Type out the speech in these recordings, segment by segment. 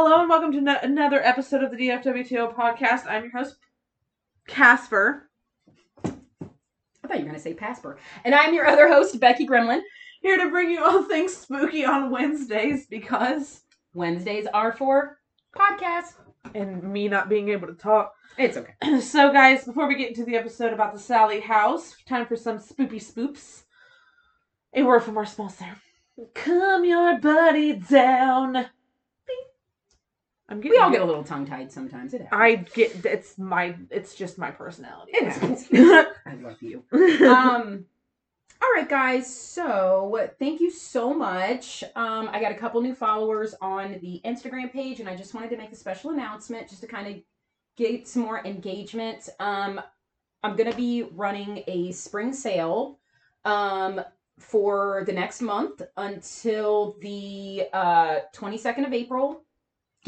Hello and welcome to no- another episode of the DFWTO podcast. I'm your host, Casper, I thought you were going to say Casper. And I'm your other host, Becky Gremlin. here to bring you all things spooky on Wednesdays because, Wednesdays are for podcasts and me not being able to talk. It's okay. so, guys, before we get into the episode about the Sallie House, time for some spoopy spoops. A word from our sponsor. Come your buddy down. I'm getting. We all get a little tongue tied sometimes. It happens. I get. It's my. It's just my personality. It happens. I love you. um, Um, all right, guys. So thank you so much. Um, I got a couple new followers on the Instagram page, and I just wanted to make a special announcement just to kind of get some more engagement. Um, I'm gonna be running a spring sale. Um, for the next month until the uh, 22nd of April,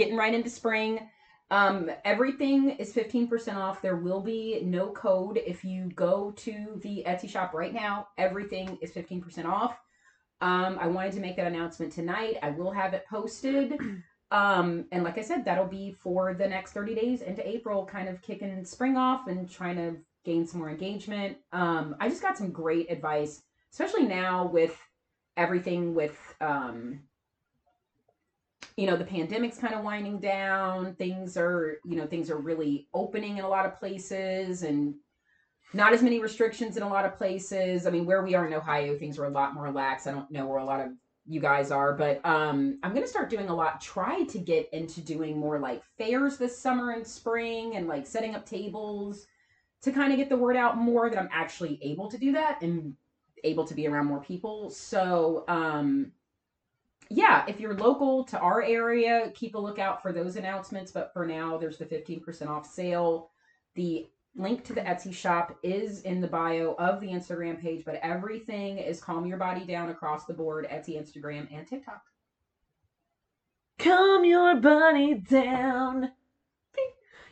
getting right into spring. Um, everything is 15% off. There will be no code. If you go to the Etsy shop right now, everything is 15% off. Um, I wanted to make that announcement tonight. I will have it posted. Um, and like I said, that'll be for the next 30 days into April, kind of kicking spring off and trying to gain some more engagement. Um, I just got some great advice, especially now with everything with um, you know the pandemic's kind of winding down. Things are you know things are really opening in a lot of places and not as many restrictions in a lot of places. I mean where we are in ohio things are a lot more lax i don't know where a lot of you guys are but um i'm gonna start doing a lot try to get into doing more like fairs this summer and spring and like setting up tables to kind of get the word out more that i'm actually able to do that and able to be around more people. So um yeah, if you're local to our area, keep a lookout for those announcements. But for now, there's the 15% off sale. The link to the Etsy shop is in the bio of the Instagram page, but everything is Calm Your Body Down across the board Etsy, Instagram, and TikTok. Calm your bunny down.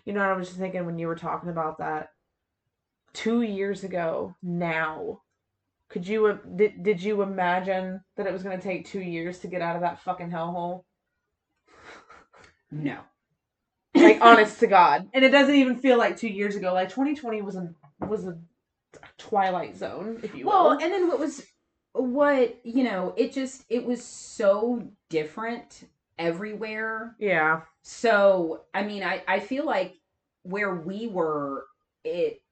You know what I was just thinking when you were talking about that? Two years ago, now, could you did, did you imagine that it was going to take two years to get out of that fucking hellhole? No. Like, honest to God, and it doesn't even feel like two years ago. Like 2020 was a was a twilight zone, if you will. Well, and then what was what, you know, it just it was so different everywhere. yeah, So, I mean, I, I feel like where we were, it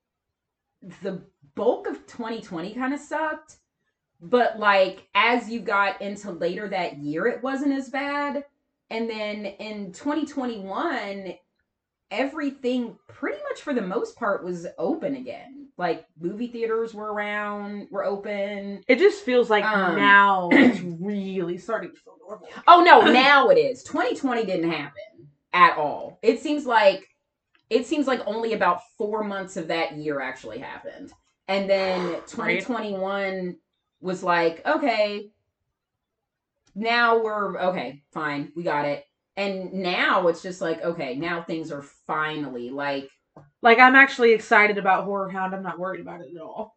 the bulk of 2020 kind of sucked. But like as you got into later that year, it wasn't as bad. And then in 2021, everything pretty much for the most part was open again. Like movie theaters were around, were open. it just feels like Um, now it's really starting to feel normal. Oh no, now it is. 2020 didn't happen at all. It seems like it seems like only about 4 months of that year actually happened. And then 2021 was like, okay, now we're okay, fine, we got it. And now it's just like, okay, now things are finally like Like I'm actually excited about Horror Hound. I'm not worried about it at all.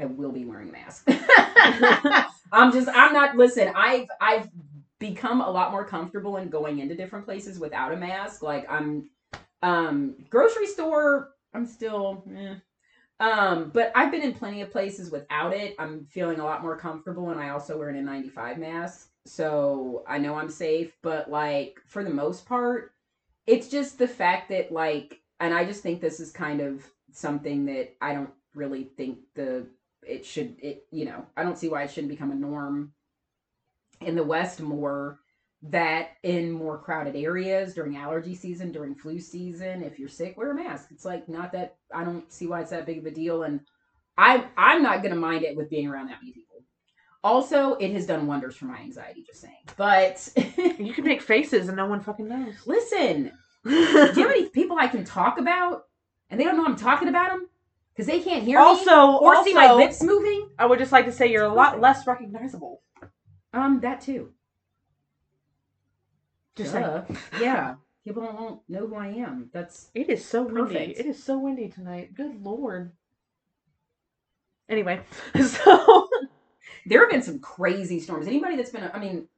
I will be wearing a mask. I'm just I'm not listen, I've I've become a lot more comfortable in going into different places without a mask. Like I'm um grocery store, I'm still eh. Um but I've been in plenty of places without it. I'm feeling a lot more comfortable and I also wear an N95 mask. So I know I'm safe, but like for the most part, it's just the fact that like and I just think this is kind of something that I don't really think the it should it you know i don't see why it shouldn't become a norm in the west more that in more crowded areas during allergy season during flu season if you're sick wear a mask it's like not that i don't see why it's that big of a deal and i i'm not gonna mind it with being around that many people also it has done wonders for my anxiety just saying but You can make faces and no one fucking knows. listen do you have any people i can talk about and they don't know i'm talking about them because they can't hear me also, or also, see my lips moving I would just like to say you're a lot less recognizable. Um, that too. Just. Duh. Yeah. People won't know who I am. That's It is so windy. It is so windy tonight. Good lord. Anyway, so there have been some crazy storms. Anybody that's been I mean,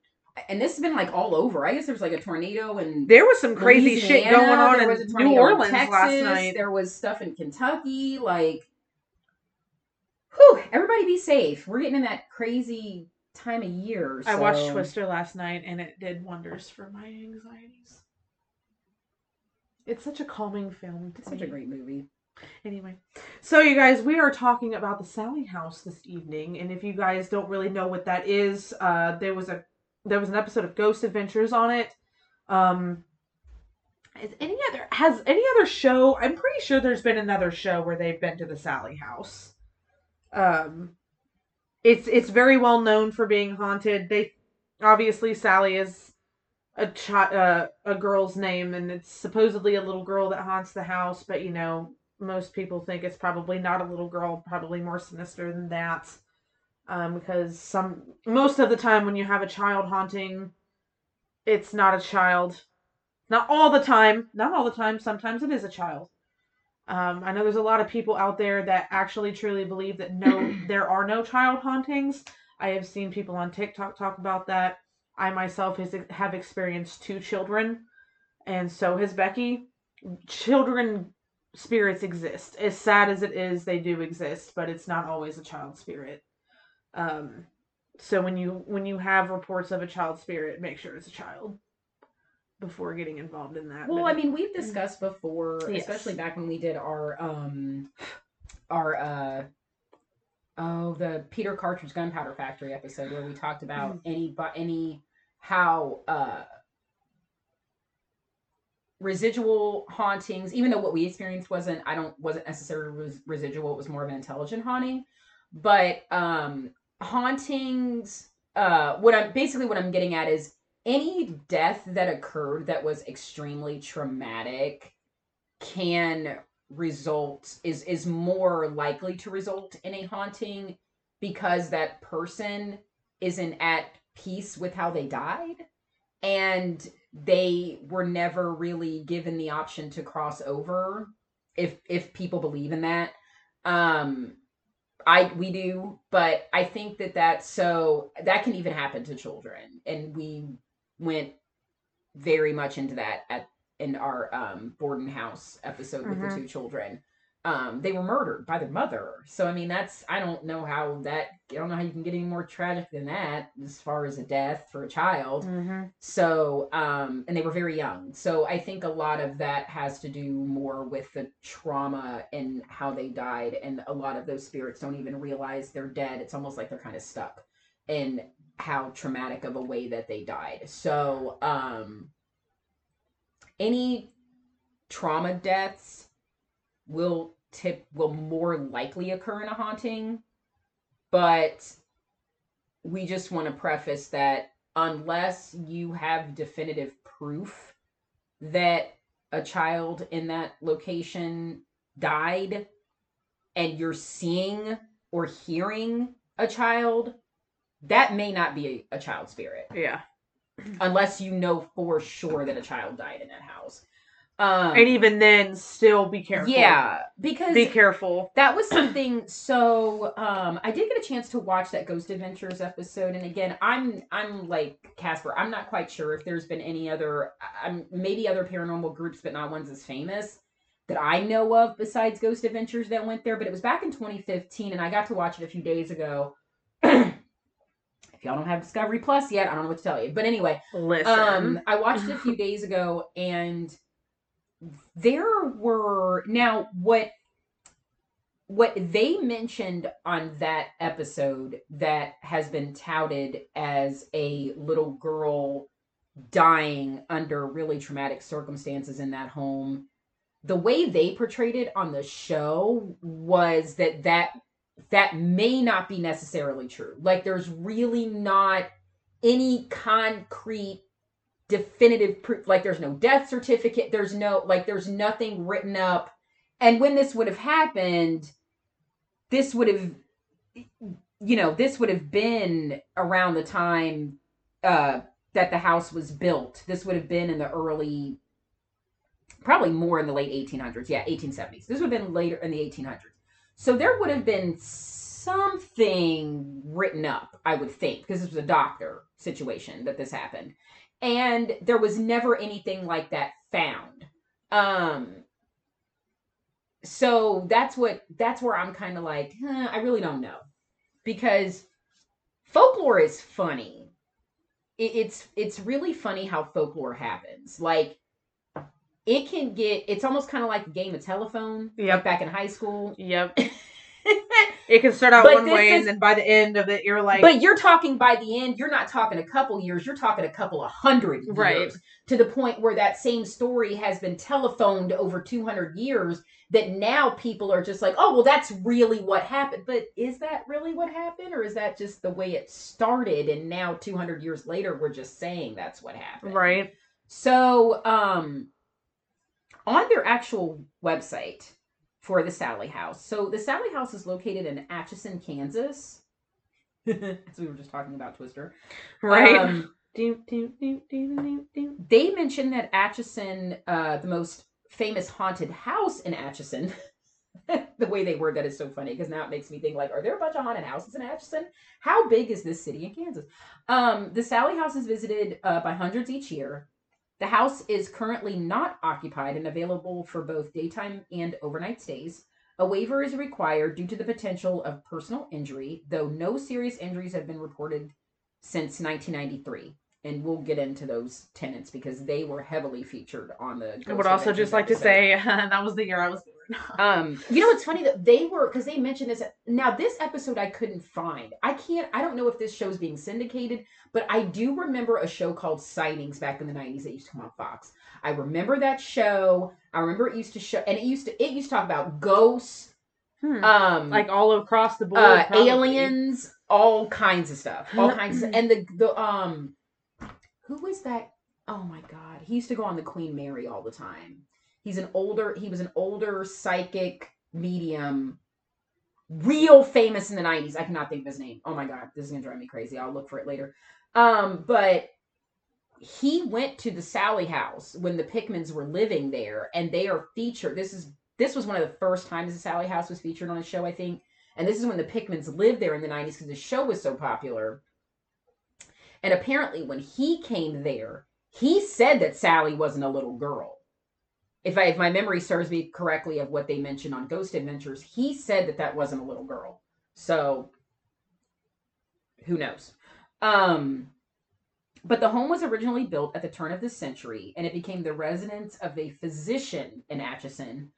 and this has been like all over. I guess there was like a tornado and There was some crazy shit going on there in New tornado in Orleans Texas, last night. There was stuff in Kentucky. Like, whew, everybody be safe. We're getting in that crazy time of year. I watched Twister last night and it did wonders for my anxieties. It's such a calming film. It's such a great movie. Anyway, so you guys, we are talking about the Sallie House this evening, and if you guys don't really know what that is, uh, there was a there was an episode of Ghost Adventures on it. Um, is any other has any other show? I'm pretty sure there's been another show where they've been to the Sallie House. Um, it's it's very well known for being haunted. They obviously Sally is a chi- uh, a girl's name, and it's supposedly a little girl that haunts the house. But you know, most people think it's probably not a little girl, probably more sinister than that. Um, because some most of the time when you have a child haunting, it's not a child. Not all the time. Not all the time. Sometimes it is a child. Um, I know there's a lot of people out there that actually truly believe that no, there are no child hauntings. I have seen people on TikTok talk about that. I myself has, have experienced two children, and so has Becky. Children spirits exist. As sad as it is, they do exist, but it's not always a child spirit. Um, so when you when you have reports of a child spirit, make sure it's a child before getting involved in that. Well, I mean, we've discussed before, Yes. especially back when we did our um our uh oh the Peter Cartridge Gunpowder Factory episode where we talked about Mm. any but any how uh residual hauntings even though what we experienced wasn't i don't wasn't necessarily res- residual it was more of an intelligent haunting but um hauntings uh what i'm basically what i'm getting at is any death that occurred that was extremely traumatic can result is is more likely to result in a haunting because that person isn't at peace with how they died. And they were never really given the option to cross over if if people believe in that. Um i we do but i think that that's so that can even happen to children. And we went very much into that at in our um borden house episode with Mhm. the two children um they were murdered by their mother so i mean that's i don't know how that i don't know how you can get any more tragic than that as far as a death for a child Mhm. so, um, and they were very young. So I think a lot of that has to do more with the trauma and how they died. And a lot of those spirits don't even realize they're dead. It's almost like they're kind of stuck in how traumatic of a way that they died. So, um, any trauma deaths will tip will more likely occur in a haunting, but we just want to preface that unless you have definitive proof that a child in that location died and you're seeing or hearing a child, that may not be a, a child spirit Yeah. unless you know for sure that a child died in that house. Um, And even then, still be careful. yeah, because Be careful. that was something so um i did get a chance to watch that ghost adventures episode and again i'm i'm like casper i'm not quite sure if there's been any other i'm maybe other paranormal groups but not ones as famous that i know of besides ghost adventures that went there but it was back in 2015 and i got to watch it a few days ago if y'all don't have discovery plus yet i don't know what to tell you but anyway Listen. um, I watched it a few days ago, and there were now what what they mentioned on that episode that has been touted as a little girl dying under really traumatic circumstances in that home the way they portrayed it on the show was that that that may not be necessarily true. Like there's really not any concrete definitive proof like there's no death certificate there's no like there's nothing written up. And when this would have happened this would have you know this would have been around the time uh that the house was built. This would have been in the early probably more in the late 1800s yeah 1870s this would have been later in the 1800s so there would have been something written up, I would think, because this was a doctor situation that this happened. And there was never anything like that found. Um so that's what that's where I'm kind of like, huh, I really don't know. Because folklore is funny. It, it's it's really funny how folklore happens. Like it can get it's almost kind of like a game of telephone Yep. like back in high school Yep. It can start out But one way is- and then by the end of it you're like but you're talking by the end you're not talking a couple years you're talking a couple of hundred years Right. to the point where that same story has been telephoned over 200 years that now people are just like oh well that's really what happened but is that really what happened or is that just the way it started and now 200 years later we're just saying that's what happened right. So, um, on their actual website for the Sallie House, so the Sallie House is located in Atchison, Kansas. As we were just talking about Twister. Right. Um, do, do, do, they mentioned that Atchison, uh, the most famous haunted house in Atchison. the way they word that is so funny because now it makes me think like, are there a bunch of haunted houses in Atchison? How big is this city in Kansas? Um, the Sallie House is visited uh, by hundreds each year. The house is currently not occupied and available for both daytime and overnight stays. A waiver is required due to the potential of personal injury, though no serious injuries have been reported since 1993. And we'll get into those tenants because they were heavily featured on the. I would also just like to say that was the year I was. Um, you know what's funny that they were because they mentioned this. Now this episode I couldn't find. I can't. I don't know if this show's being syndicated, but I do remember a show called Sightings back in the nineties that used to come on Fox. I remember that show. I remember it used to show, and it used to it used to talk about ghosts, Hmm. um, like all across the board. uh, aliens, all kinds of stuff, all kinds of, and the the um, who was that? Oh my god, he used to go on the Queen Mary all the time. He's an older, he was an older psychic medium, real famous in the nineties. I cannot think of his name. Oh my god, this is gonna drive me crazy. I'll look for it later. Um, but he went to the Sallie house when the Pickmans were living there, and they are featured. This is this was one of the first times the Sallie house was featured on a show, I think. And this is when the Pickmans lived there in the 90s because the show was so popular. And apparently, when he came there, he said that Sally wasn't a little girl. If, I, if my memory serves me correctly of what they mentioned on Ghost Adventures, he said that that wasn't a little girl. So, who knows? Um, but the home was originally built at the turn of the century, and it became the residence of a physician in Atchison.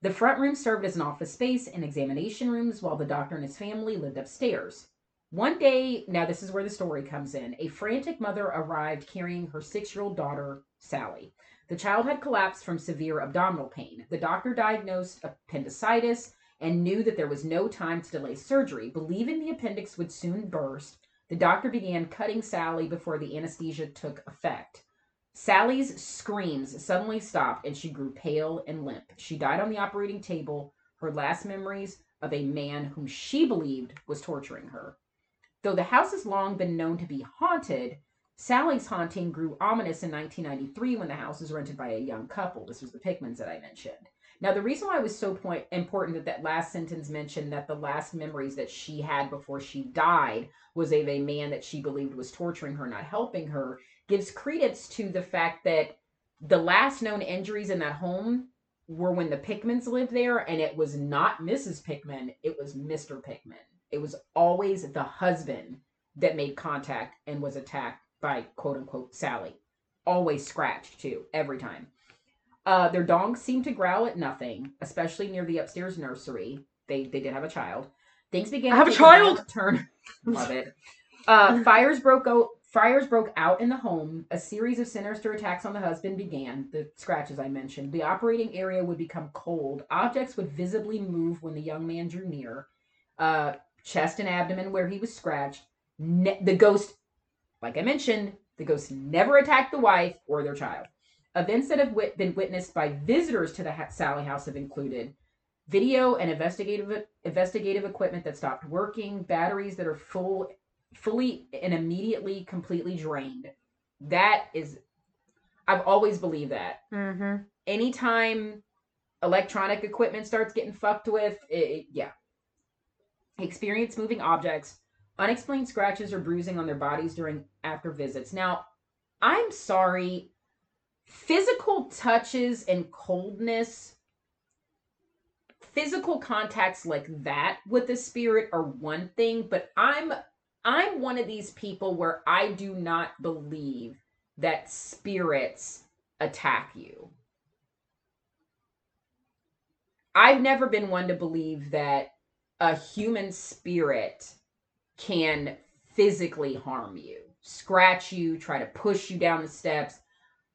The front room served as an office space and examination rooms, while the doctor and his family lived upstairs. One day, now this is where the story comes in, a frantic mother arrived carrying her six year old daughter, Sally. The child had collapsed from severe abdominal pain. The doctor diagnosed appendicitis and knew that there was no time to delay surgery. Believing the appendix would soon burst, the doctor began cutting Sally before the anesthesia took effect. Sally's screams suddenly stopped and she grew pale and limp. She died on the operating table, her last memories of a man whom she believed was torturing her. Though the house has long been known to be haunted, Sally's haunting grew ominous in 1993 when the house was rented by a young couple. This was the Pickmans that I mentioned. Now, the reason why it was so point important that that last sentence mentioned that the last memories that she had before she died was of a man that she believed was torturing her, not helping her, gives credence to the fact that the last known injuries in that home were when the Pickmans lived there, and it was not Mrs. Pickman, it was Mr. Pickman. It was always the husband that made contact and was attacked by quote unquote Sally. Always scratched too, every time. Uh, their dogs seemed to growl at nothing, especially near the upstairs nursery. They they did have a child. Things began. I to have a child! Turn. Love it. Uh, fires broke out. Fires broke out in the home. A series of sinister attacks on the husband began. The scratches I mentioned. The operating area would become cold. Objects would visibly move when the young man drew near. Uh, chest and abdomen where he was scratched. Ne- the ghost, like I mentioned, the ghost never attacked the wife or their child. Events that have wit- been witnessed by visitors to the ha- Sallie house have included video and investigative investigative equipment that stopped working, batteries that are full, fully and immediately completely drained. That is, I've always believed that. Mm-hmm. Anytime electronic equipment starts getting fucked with, it, it- yeah, experience moving objects, unexplained scratches or bruising on their bodies during after visits. Now, I'm sorry, physical touches and coldness, physical contacts like that with the spirit are one thing, but I'm I'm one of these people where I do not believe that spirits attack you. I've never been one to believe that a human spirit can physically harm you, scratch you, try to push you down the steps.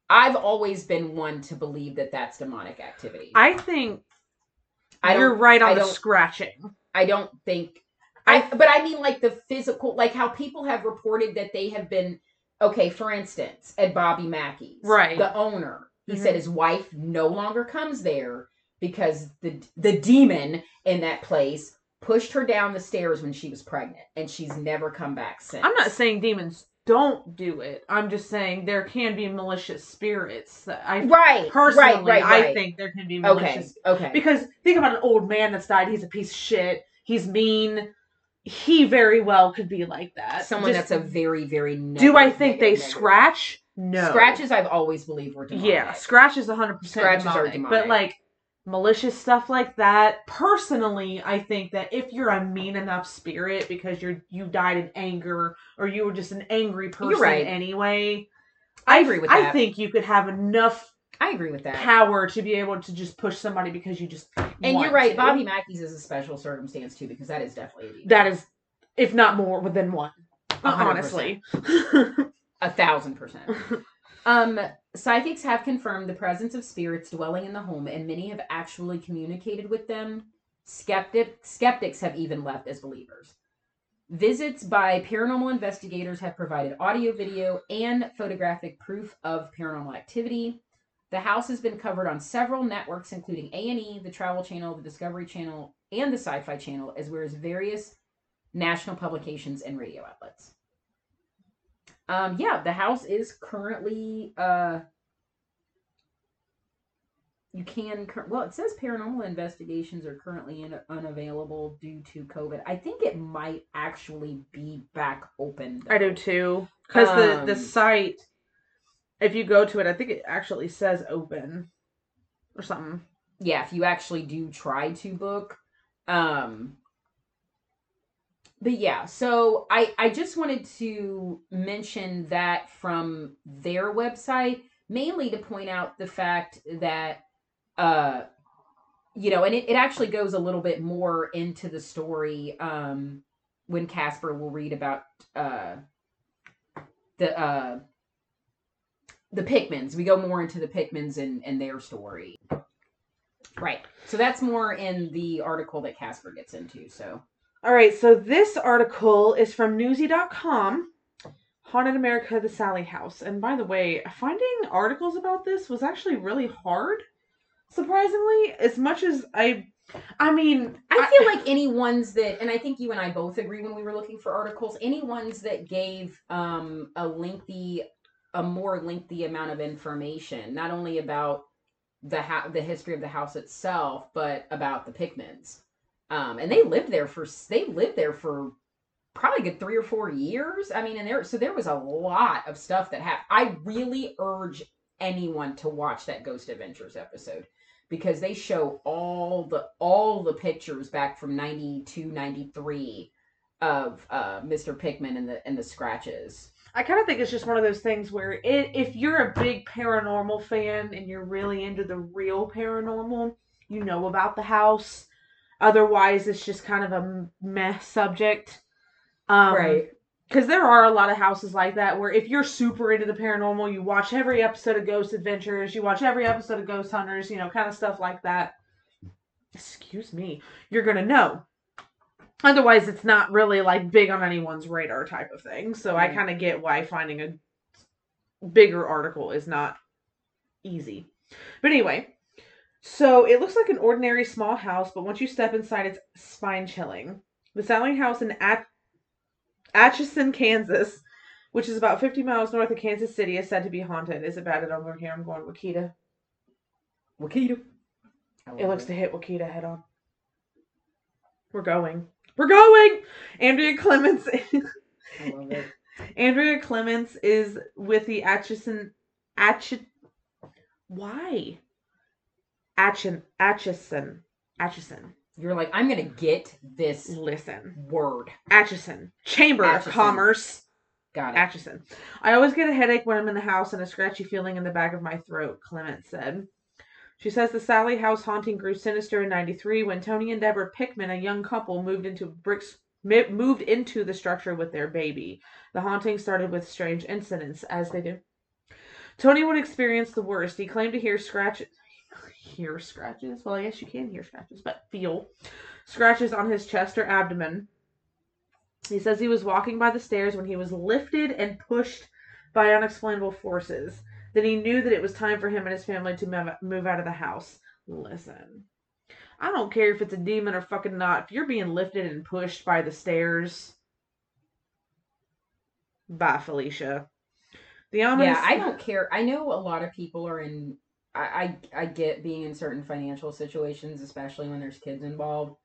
I've always been one to believe that that's demonic activity. I think I you're right I on the scratching. I don't think I but I mean like the physical like how people have reported that they have been okay, for instance, at Bobby Mackey's. Right. The owner. He Mhm. said his wife no longer comes there because the the demon in that place pushed her down the stairs when she was pregnant and she's never come back since. I'm not saying demons don't do it. I'm just saying there can be malicious spirits. I Right. personally, right, right, I think there can be Okay. malicious Okay. because think about an old man that's died. He's a piece of shit. He's mean. He very well could be like that. Someone Just- that's a very, very Do I negative, think they negative, negative. scratch? No. Scratches I've always believed were demonic. Yeah, scratches 100% Scratches are demonic, demonic. But like malicious stuff like that, personally, I think that if you're a mean enough spirit because you're you died in anger or you were just an angry person right. anyway, I agree with I that. I think you could have enough I agree with that. power to be able to just push somebody because you just And you're right, to. Bobby Mackey's is a special circumstance too, because that is definitely. That is, if not more than one. A hundred Honestly, a thousand percent. Um, psychics have confirmed the presence of spirits dwelling in the home, and many have actually communicated with them. Skeptic skeptics have even left as believers. Visits by paranormal investigators have provided audio, video, and photographic proof of paranormal activity. The house has been covered on several networks, including A&E, the Travel Channel, the Discovery Channel, and the Sci-Fi Channel, as well as various national publications and radio outlets. Um, yeah, the house is currently uh you can cur- well it says paranormal investigations are currently in, unavailable due to covid i think it might actually be back open I do too. Because the the Um, site, if you go to it, I think it actually says open or something. yeah if you actually do try to book um but yeah so i i just wanted to mention that from their website mainly to point out the fact that uh you know and it, it actually goes a little bit more into the story um when casper will read about uh the uh the Pickmans. We go more into the Pickmans and, and their story. Right. So that's more in the article that Casper gets into. So All right, so this article is from newsy.com. Haunted America, the Sallie House. And by the way, finding articles about this was actually really hard, surprisingly. As much as I, I mean, I feel like any ones that, and I think you and I both agree when we were looking for articles, any ones that gave um, a lengthy, a more lengthy amount of information, not only about the ha- the history of the house itself, but about the Pickmans. Um, and they lived there for they lived there for probably good three or four years. I mean, and there so there was a lot of stuff that happened. I really urge anyone to watch that Ghost Adventures episode because they show all the all the pictures back from 92 93 of uh mr pickman and the and the scratches I kind of think it's just one of those things where it, if you're a big paranormal fan and you're really into the real paranormal, you know about the house. Otherwise, it's just kind of a mess subject. Um, right. because there are a lot of houses like that where if you're super into the paranormal, you watch every episode of Ghost Adventures, you watch every episode of Ghost Hunters, you know, kind of stuff like that. Excuse me, you're gonna know. Otherwise, it's not really like big on anyone's radar type of thing. So I kind of get why finding a bigger article is not easy. But anyway, so it looks like an ordinary small house, but once you step inside, it's spine chilling. The Sallie House in At- Atchison, Kansas, which is about 50 miles north of Kansas City, is said to be haunted. Is it bad that I'm over here? I'm going Wakita. wakita It looks to hit Wakita head on. We're going. We're going. Andrea Clements. I love it. Andrea Clements is with the Atchison. Atch. Why? Atchison. Atchison. Atchison. You're like, I'm gonna get this Listen. word. Atchison. Chamber Atchison. of Commerce. Got it. Atchison. I always get a headache when I'm in the house and a scratchy feeling in the back of my throat, Clement said. She says the Sallie House haunting grew sinister in 93 when Tony and Deborah Pickman, a young couple, moved into bricks moved into the structure with their baby. The haunting started with strange incidents, as they do. Tony would experience the worst. He claimed to hear scratches. Hear scratches? Well, I guess you can hear scratches, but feel scratches on his chest or abdomen. He says he was walking by the stairs when he was lifted and pushed by unexplainable forces. Then he knew that it was time for him and his family to move, out of the house. Listen, I don't care if it's a demon or fucking not. If you're being lifted and pushed by the stairs, bye, Felicia. The ominous. Yeah, I don't care. I know a lot of people are in. I, I I get being in certain financial situations, especially when there's kids involved.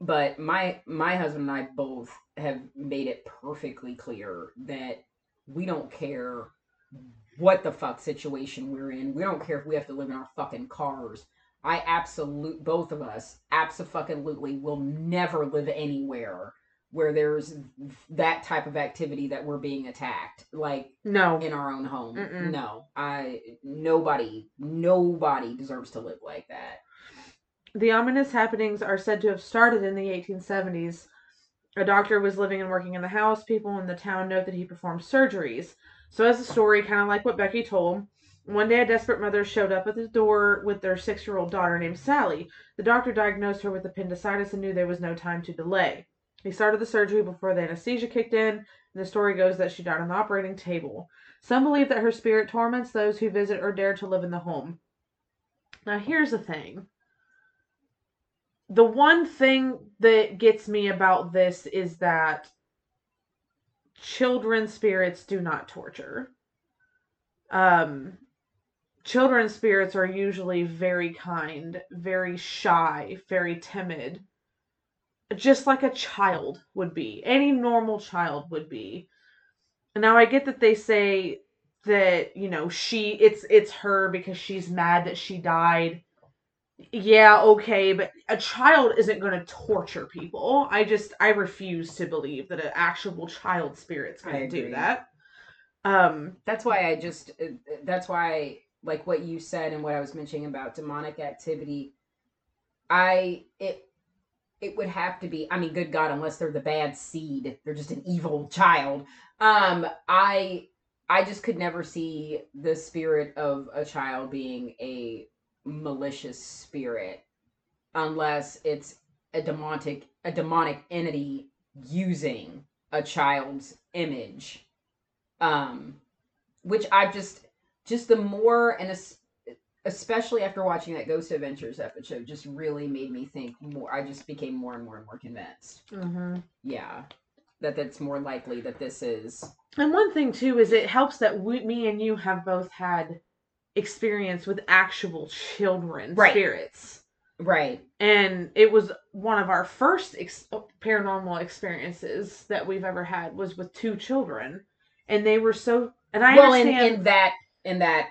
But my my husband and I both have made it perfectly clear that we don't care what the fuck situation we're in. We don't care if we have to live in our fucking cars. I absolute both of us absolutely will never live anywhere where there's that type of activity that we're being attacked like No. in our own home. Mm-mm. No, I nobody nobody deserves to live like that. The ominous happenings are said to have started in the 1870s. A doctor was living and working in the house. People in the town note that he performed surgeries. So, as a story, kind of like what Becky told, one day a desperate mother showed up at the door with their six year old daughter named Sally. The doctor diagnosed her with appendicitis and knew there was no time to delay. He started the surgery before the anesthesia kicked in, and the story goes that she died on the operating table. Some believe that her spirit torments those who visit or dare to live in the home. Now, here's the thing the one thing that gets me about this is that children spirits do not torture. Um children spirits are usually very kind, very shy, very timid. Just like a child would be. Any normal child would be. Now I get that they say that, you know, she it's it's her because she's mad that she died yeah, okay, but a child isn't going to torture people. I just I refuse to believe that an actual child spirit's going to do that. Um, That's why I just uh, that's why like what you said and what I was mentioning about demonic activity I it it would have to be I mean good god unless they're the bad seed. They're just an evil child. Um I I just could never see the spirit of a child being a malicious spirit unless it's a demonic a demonic entity using a child's image. Um which i've just just the more and especially after watching that ghost adventures episode just really made me think more i just became more and more and more convinced mhm. yeah that that's more likely that this is And one thing too is it helps that we, me and you have both had experience with actual children Right. spirits. right And it was one of our first ex- paranormal experiences that we've ever had was with two children, and they were so. And I well in, in that in that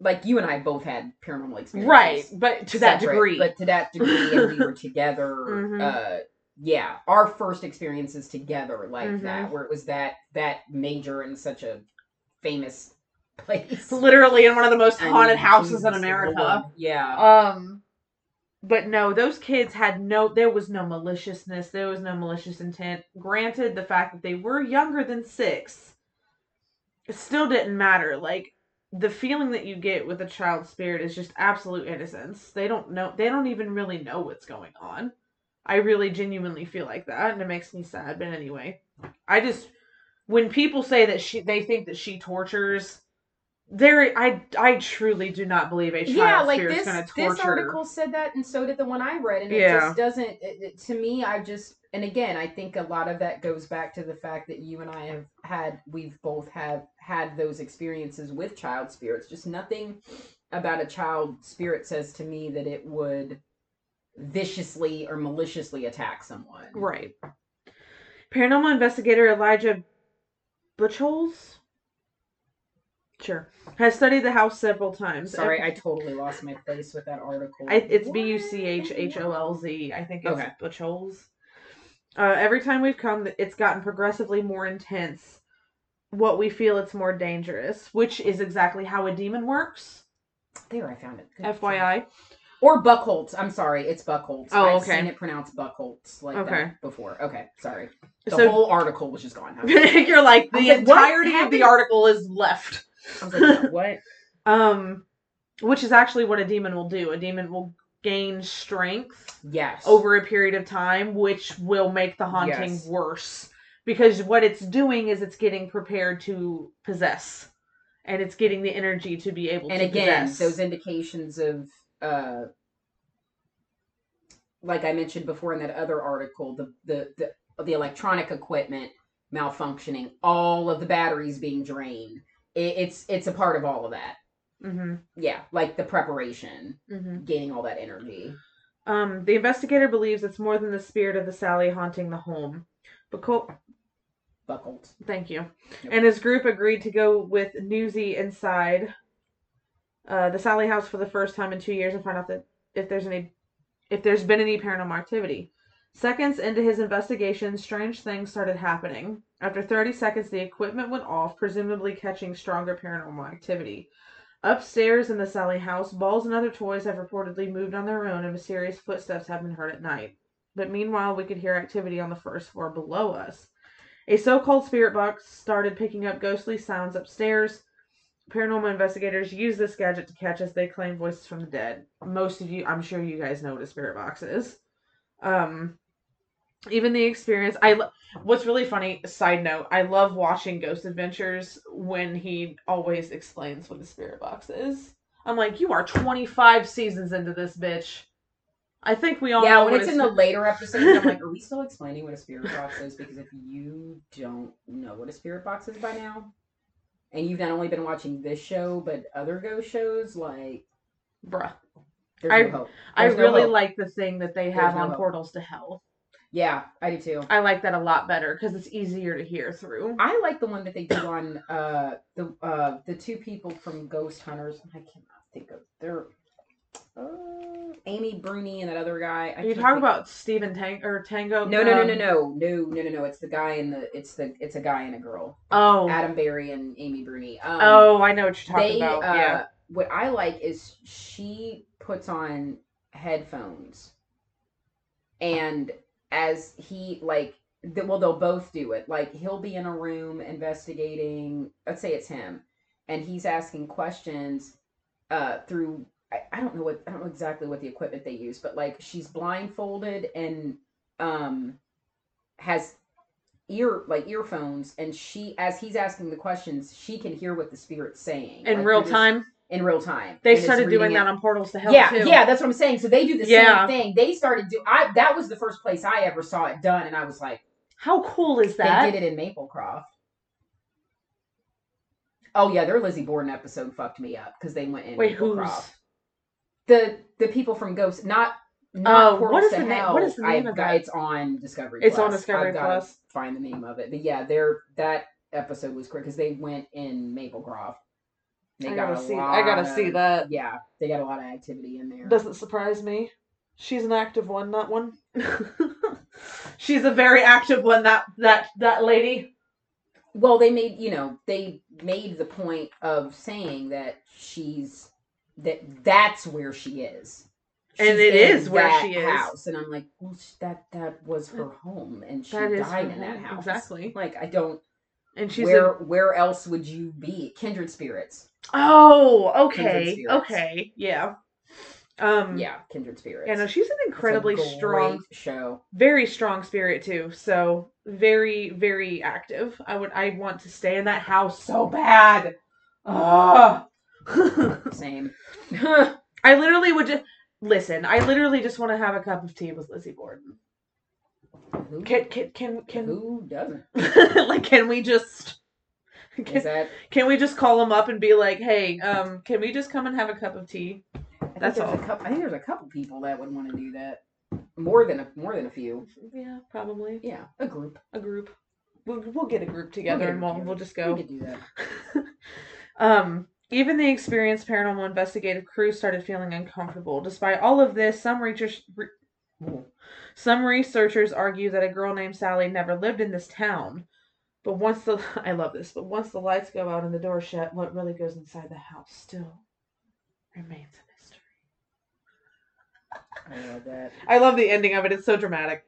like you and i both had paranormal experiences right? But to that degree, but to that degree and we were together Mhm. uh yeah our first experiences together like Mhm. that where it was that that major and such a famous place literally in one of the most I haunted mean, houses Jesus in America. Lord. yeah Um, but no, those kids had no. There was no maliciousness. There was no malicious intent. Granted, the fact that they were younger than six, it still didn't matter. Like the feeling that you get with a child spirit is just absolute innocence. They don't know. They don't even really know what's going on. I really genuinely feel like that, and it makes me sad. But anyway, I just when people say that she they think that she tortures. There, I I truly do not believe a child yeah like this going to torture. Yeah, like this article said that and so did the one i read and it Yeah. just doesn't it, it- to me i just and again i think a lot of that goes back to the fact that you and i have had we've both have had those experiences with child spirits just nothing about a child spirit says to me that it would viciously or maliciously attack someone. Right. Paranormal investigator Elijah Buchholz, sure, has studied the house several times. Sorry, I totally lost my place with that article. I, it's B U C H H O L Z. I think it's Okay. Buchholz. Uh, every time we've come, it's gotten progressively more intense. What we feel, it's more dangerous, which is exactly how a demon works. There, I found it. Good FYI. Or Buckholtz. I'm sorry, it's Buckholtz. Oh, I've okay. seen it pronounced Buckholtz like Okay. that before. Okay, sorry. The So whole article was just gone. I was, you're like I the was like, what entirety of the happened? article is left. I was like, what? Um, which is actually what a demon will do. A demon will gain strength Yes. over a period of time, which will make the haunting Yes. worse. Because what it's doing is it's getting prepared to possess, and it's getting the energy to be able to and to again, possess. those indications of, uh, like I mentioned before in that other article, the the the, the electronic equipment malfunctioning, all of the batteries being drained. It, it's it's a part of all of that. Mm-hmm. Yeah, like the preparation, hmm gaining all that energy. Um, the investigator believes it's more than the spirit of the Sally haunting the home. Because Buckled. Thank you. Yep. And his group agreed to go with Newsy inside uh, the Sallie house for the first time in two years and find out that if there's any, if there's been any paranormal activity. Seconds into his investigation, strange things started happening. After 30 seconds, the equipment went off, presumably catching stronger paranormal activity. Upstairs in the Sallie house, balls and other toys have reportedly moved on their own, and mysterious footsteps have been heard at night. But meanwhile, we could hear activity on the first floor below us. A so called spirit box started picking up ghostly sounds upstairs. Paranormal investigators use this gadget to catch as they claim voices from the dead. Most of you, I'm sure you guys know what a spirit box is. Um, even the experience, I lo- what's really funny. Side note: I love watching Ghost Adventures when he always explains what a spirit box is. I'm like, you are 25 seasons into this bitch. I think we all yeah, know when it's in the later episodes, I'm like, are we still explaining what a spirit box is? Because if you don't know what a spirit box is by now, and you've not only been watching this show but other ghost shows, like bruh. I- no. I no really hope. like the thing that they have on. Portals to Hell. Yeah, I do too. I like that a lot better because it's easier to hear through. I like the one that they do on uh the uh the two people from Ghost Hunters. I cannot think of they're uh, Amy Bruni and that other guy. I Are you talking about Stephen Tang or Tango? No, no, no, um, no, no, no, no, no, no. It's the guy and the it's the it's a guy and a girl. Oh, Adam Berry and Amy Bruni. Um, oh, I know what you're talking they about. uh, yeah, what I like is she puts on headphones, and as he like, well, they'll both do it. Like he'll be in a room investigating. Let's say it's him, and he's asking questions uh, through. I, I don't know what I don't know exactly what the equipment they use, but like she's blindfolded and um has ear like earphones and she as he's asking the questions she can hear what the spirit's saying in Like, real time. In real time They started doing reading that on Portals to Hell yeah too. yeah that's what i'm saying so they do the Yeah. same thing they started do i that was the first place i ever saw it done and i was like How cool is that? they did it in maplecroft oh yeah their lizzie borden episode fucked me up because they went in Wait, who's? the the people from ghost not not Oh, Portals what is to the na- what is the name I've of got- that? It's on Discovery. It's on Discovery I've Plus. Find the name of it, but yeah, they're that episode was great because they went in Maplecroft. They I got gotta see. I gotta of- see that. Yeah, they got a lot of activity in there. Doesn't surprise me. She's an active one, that one. She's a very active one. That that that lady. well, they made you know they made the point of saying that she's that that's where she is. And She's it in is where she is. House, and I'm like, well, that that was her home, and she That died in that house. exactly. Like I don't. And she's where a where else would you be? Kindred spirits. Oh okay okay yeah um Yeah, kindred spirits. yeah no she's an incredibly great strong show. very strong spirit too so very very active i would i want to stay in that house so bad Ugh. Same. i literally would just listen i literally just want to have a cup of tea with lizzie borden who, can can can, can who doesn't? like can we just can, that can we just call him up and be like hey um can we just come and have a cup of tea think That's all. A couple, I think there's a couple people that would want to do that. More than a more than a few. Yeah, probably Yeah, a group. a group. We'll, we'll get a group together get a and we'll we'll just go. We could do that. um, even the experienced paranormal investigative crew started feeling uncomfortable. Despite all of this, some researchers, re- some researchers argue that a girl named Sally never lived in this town. But once the I love this, but once the lights go out and the door shut, what really goes inside the house still remains a mystery. I love that. I love the ending of it. It's so dramatic.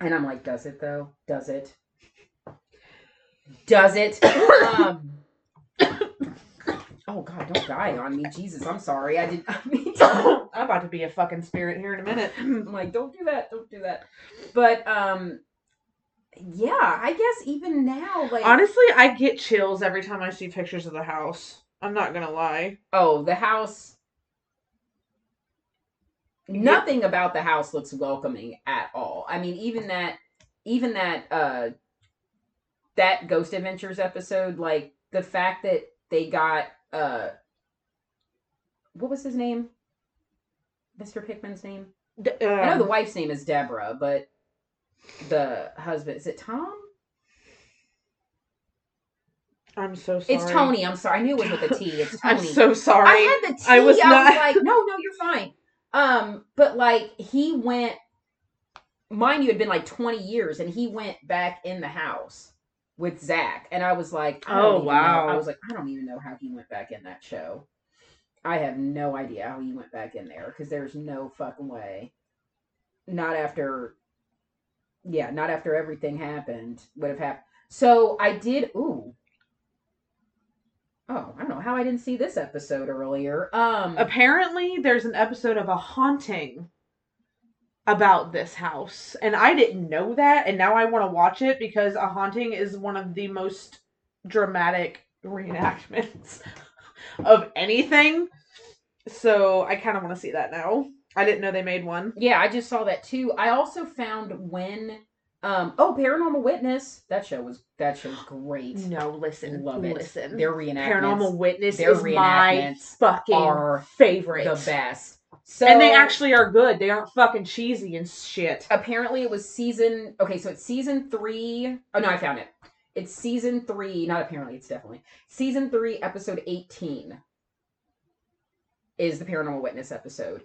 And I'm like, does it though? Does it? Does it? um. Oh God! Don't die on me, Jesus! I'm sorry. I didn't. I mean, I'm about to be a fucking spirit here in a minute. I'm like, don't do that. Don't do that. But um, yeah. I guess even now, like, Honestly, I get chills every time I see pictures of the house. I'm not gonna lie. oh, the house. Nothing about the house looks welcoming at all. I mean, even that, even that, uh, that Ghost Adventures episode, like the fact that they got, uh, what was his name? Mr. Pickman's name? I know um, the wife's name is Deborah, but the husband is it Tom? I'm so sorry. It's Tony. I'm sorry. I knew it was with a T. It's Tony. I'm so sorry. I had the T. I was I not- was like, no, no, you're fine. Um, but like he went, mind you, had been like 20 years, and he went back in the house with Zach, and I was like, I Oh, even know- wow. I was like, I don't even know how he went back in that show. I have no idea how he went back in there because there's no fucking way. Not after, yeah, not after everything happened would have happened. So I did. Ooh. Oh, I don't know how I didn't see this episode earlier. Um, Apparently, there's an episode of a haunting about this house, and I didn't know that, and now I want to watch it because a haunting is one of the most dramatic reenactments of anything. So I kind of want to see that now. I didn't know they made one. Yeah, I just saw that too. I also found when um oh Paranormal Witness. That show was that show's great. No, listen, Love it. listen. Their reenactments Paranormal Witness their is my reenactments fucking are favorite. the best. So and they actually are good. They aren't fucking cheesy and shit. apparently it was season okay, so it's season three. Oh no, I found it. It's season three, not apparently, it's definitely season three, episode eighteen is the paranormal witness episode.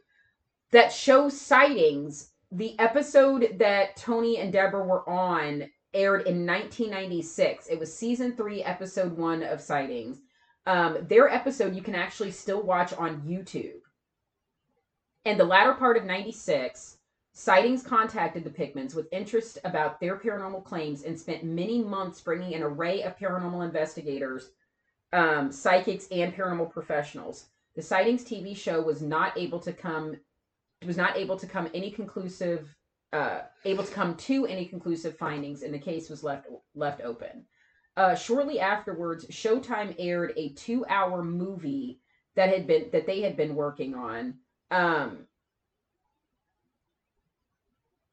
That show sightings. The episode that Tony and Deborah were on aired in 1996. It was season three, episode one of sightings. Um, their episode you can actually still watch on YouTube. In the latter part of 96, Sightings contacted the Pickmans with interest about their paranormal claims and spent many months bringing an array of paranormal investigators, um, psychics, and paranormal professionals. The Sightings TV show was not able to come was not able to come any conclusive uh, able to come to any conclusive findings, and the case was left left open. Uh, shortly afterwards, Showtime aired a two-hour movie that had been that they had been working on. Um,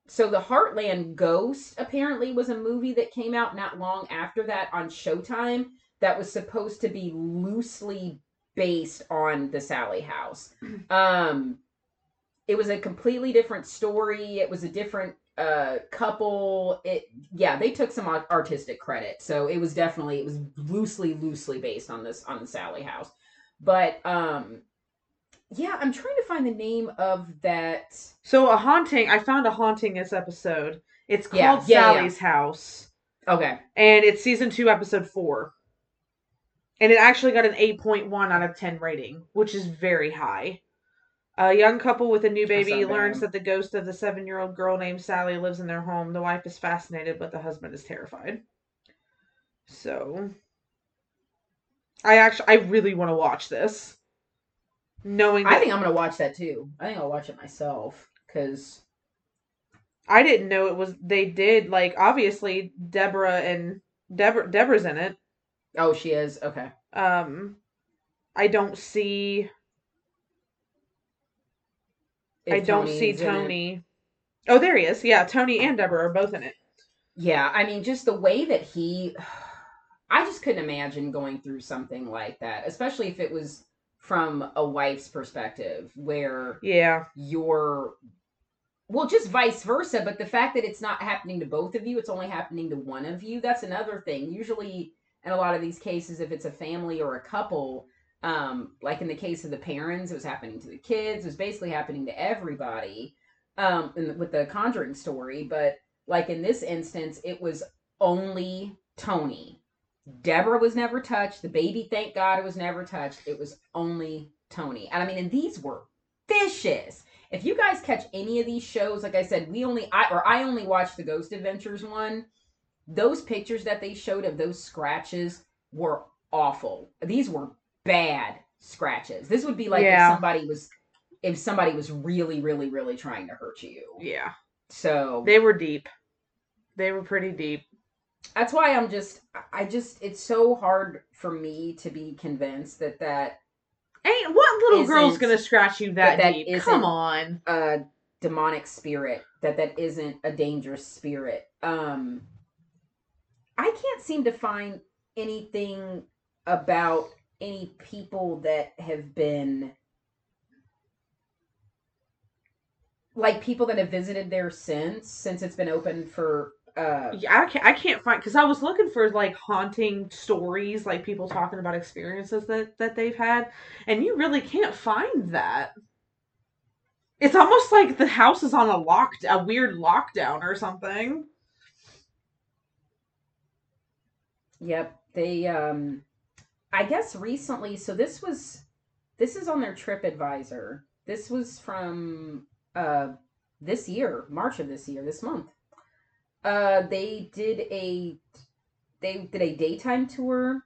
so the Heartland Ghost apparently was a movie that came out not long after that on Showtime that was supposed to be loosely based on the Sallie House. Um, it was a completely different story. It was a different uh couple. It yeah, they took some artistic credit, so it was definitely it was loosely loosely based on this on the Sallie House. But um, yeah, I'm trying to find the name of that. So a haunting. I found a haunting this episode. It's called Yeah, yeah, yeah. Sallie's House, Okay, and it's season two, episode four. And it actually got an eight point one out of ten rating, which is very high. A young couple with a new baby learns that the ghost of the seven year old girl named Sally lives in their home. The wife is fascinated, but the husband is terrified. So, I actually, I really want to watch this, knowing that I think I'm gonna watch that too. I think I'll watch it myself because I didn't know it was they did like obviously Deborah and Deborah Deborah's in it. oh, she is okay. Um I don't see I don't see Tony's it. Tony. Oh, there he is. Yeah, Tony and Deborah are both in it. Yeah, I mean, just the way that he, I just couldn't imagine going through something like that, especially if it was from a wife's perspective where Yeah. you're well just vice versa but the fact that it's not happening to both of you it's only happening to one of you that's another thing usually in a lot of these cases if it's a family or a couple um like in the case of the parents it was happening to the kids it was basically happening to everybody um the, with the conjuring story but like in this instance it was only tony deborah was never touched the baby thank god it was never touched it was only tony and i mean and these were vicious if you guys catch any of these shows, like I said, we only I or I only watched the Ghost Adventures one. Those pictures that they showed of those scratches were awful. These were bad scratches. This would be like Yeah. if somebody was if somebody was really, really, really trying to hurt you. Yeah. So They were deep. They were pretty deep. that's why I'm just I just it's so hard for me to be convinced that that Ain't what little girl's gonna scratch you that, that that deep? isn't- Come on. a demonic spirit that that isn't a dangerous spirit um i can't seem to find anything about any people that have been like people that have visited there since since it's been open for uh Yeah, I can't. I can't find because I was looking for like haunting stories, like people talking about experiences that that they've had, and you really can't find that. It's almost like the house is on a lock, a weird lockdown or something. Yep. They um I guess recently so this was this is on their TripAdvisor. This was from uh this year, March of this year, this month. Uh they did a they did a daytime tour.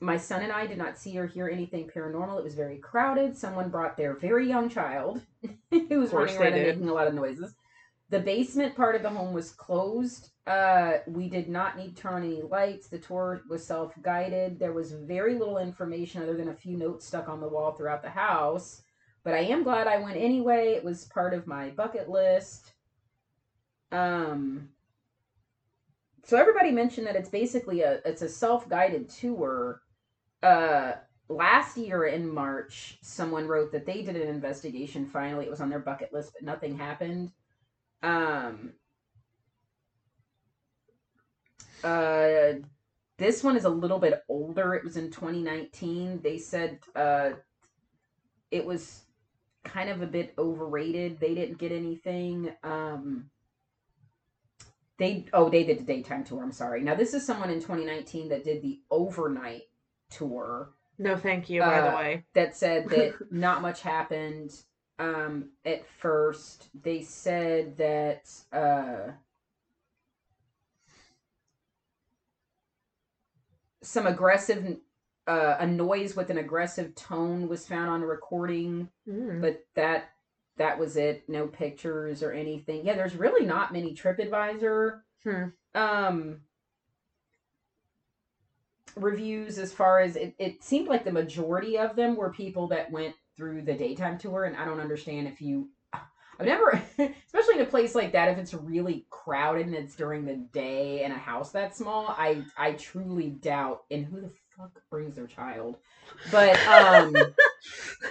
My son and I did not see or hear anything paranormal. It was very crowded. Someone brought their very young child who was running around and making a lot of noises. The basement part of the home was closed. Uh, we did not need to turn on any lights. The tour was self guided. There was very little information other than a few notes stuck on the wall throughout the house. But I am glad I went anyway. It was part of my bucket list. Um, so everybody mentioned that it's basically a it's a self guided tour. Uh, last year in March, someone wrote that they did an investigation. Finally, it was on their bucket list, but nothing happened. Um, uh, this one is a little bit older. It was in 2019. They said uh, it was kind of a bit overrated. They didn't get anything. Um, they oh they did the daytime tour. I'm sorry. Now this is someone in 2019 that did the overnight tour No, thank you. By the Uh, way, that said that not much happened um at first they said that uh some aggressive uh a noise with an aggressive tone was found on a recording Mm. but that that was it no pictures or anything yeah there's really not many tripadvisor Hmm. um reviews as far as it, it seemed like the majority of them were people that went through the daytime tour and i don't understand if you i've never especially in a place like that if it's really crowded and it's during the day in a house that small i i truly doubt and who the fuck brings their child? But um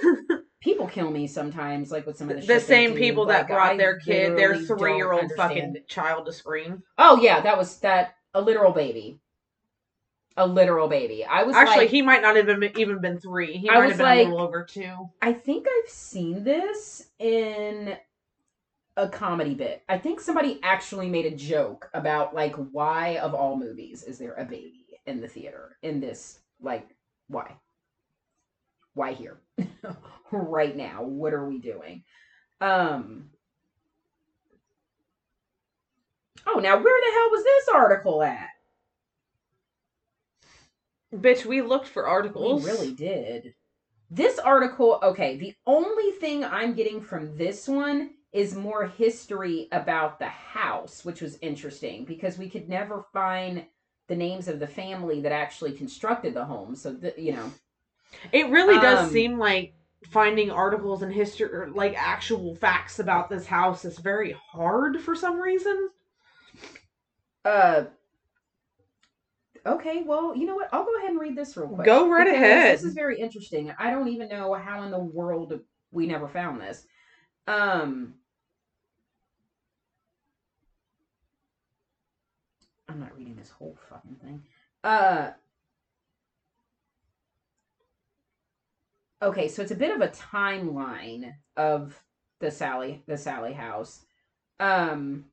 people kill me sometimes like with some of the, the same people that brought I their kid, their three year old fucking child to scream. oh yeah that was that a literal baby a literal baby i was Actually, like he might not have been, even been three. He I might was have been like- a little over two. I think I've seen this in a comedy bit. I think somebody actually made a joke about like why of all movies is there a baby in the theater in this like why? Why here? right now. What are we doing? Um Oh, now where the hell was this article at? Bitch, we looked for articles. We really did. This article, okay, the only thing I'm getting from this one is more history about the house, which was interesting because we could never find the names of the family that actually constructed the home. So, the, you know, It really does Um, seem like finding articles and history, or like actual facts about this house, is very hard for some reason. uh, Okay, well, you know what? I'll go ahead and read this real quick. Go right ahead. This is very interesting. I don't even know how in the world we never found this. Um, I'm not reading this whole fucking thing. Uh, okay, so it's a bit of a timeline of the Sally the Sallie house. Um,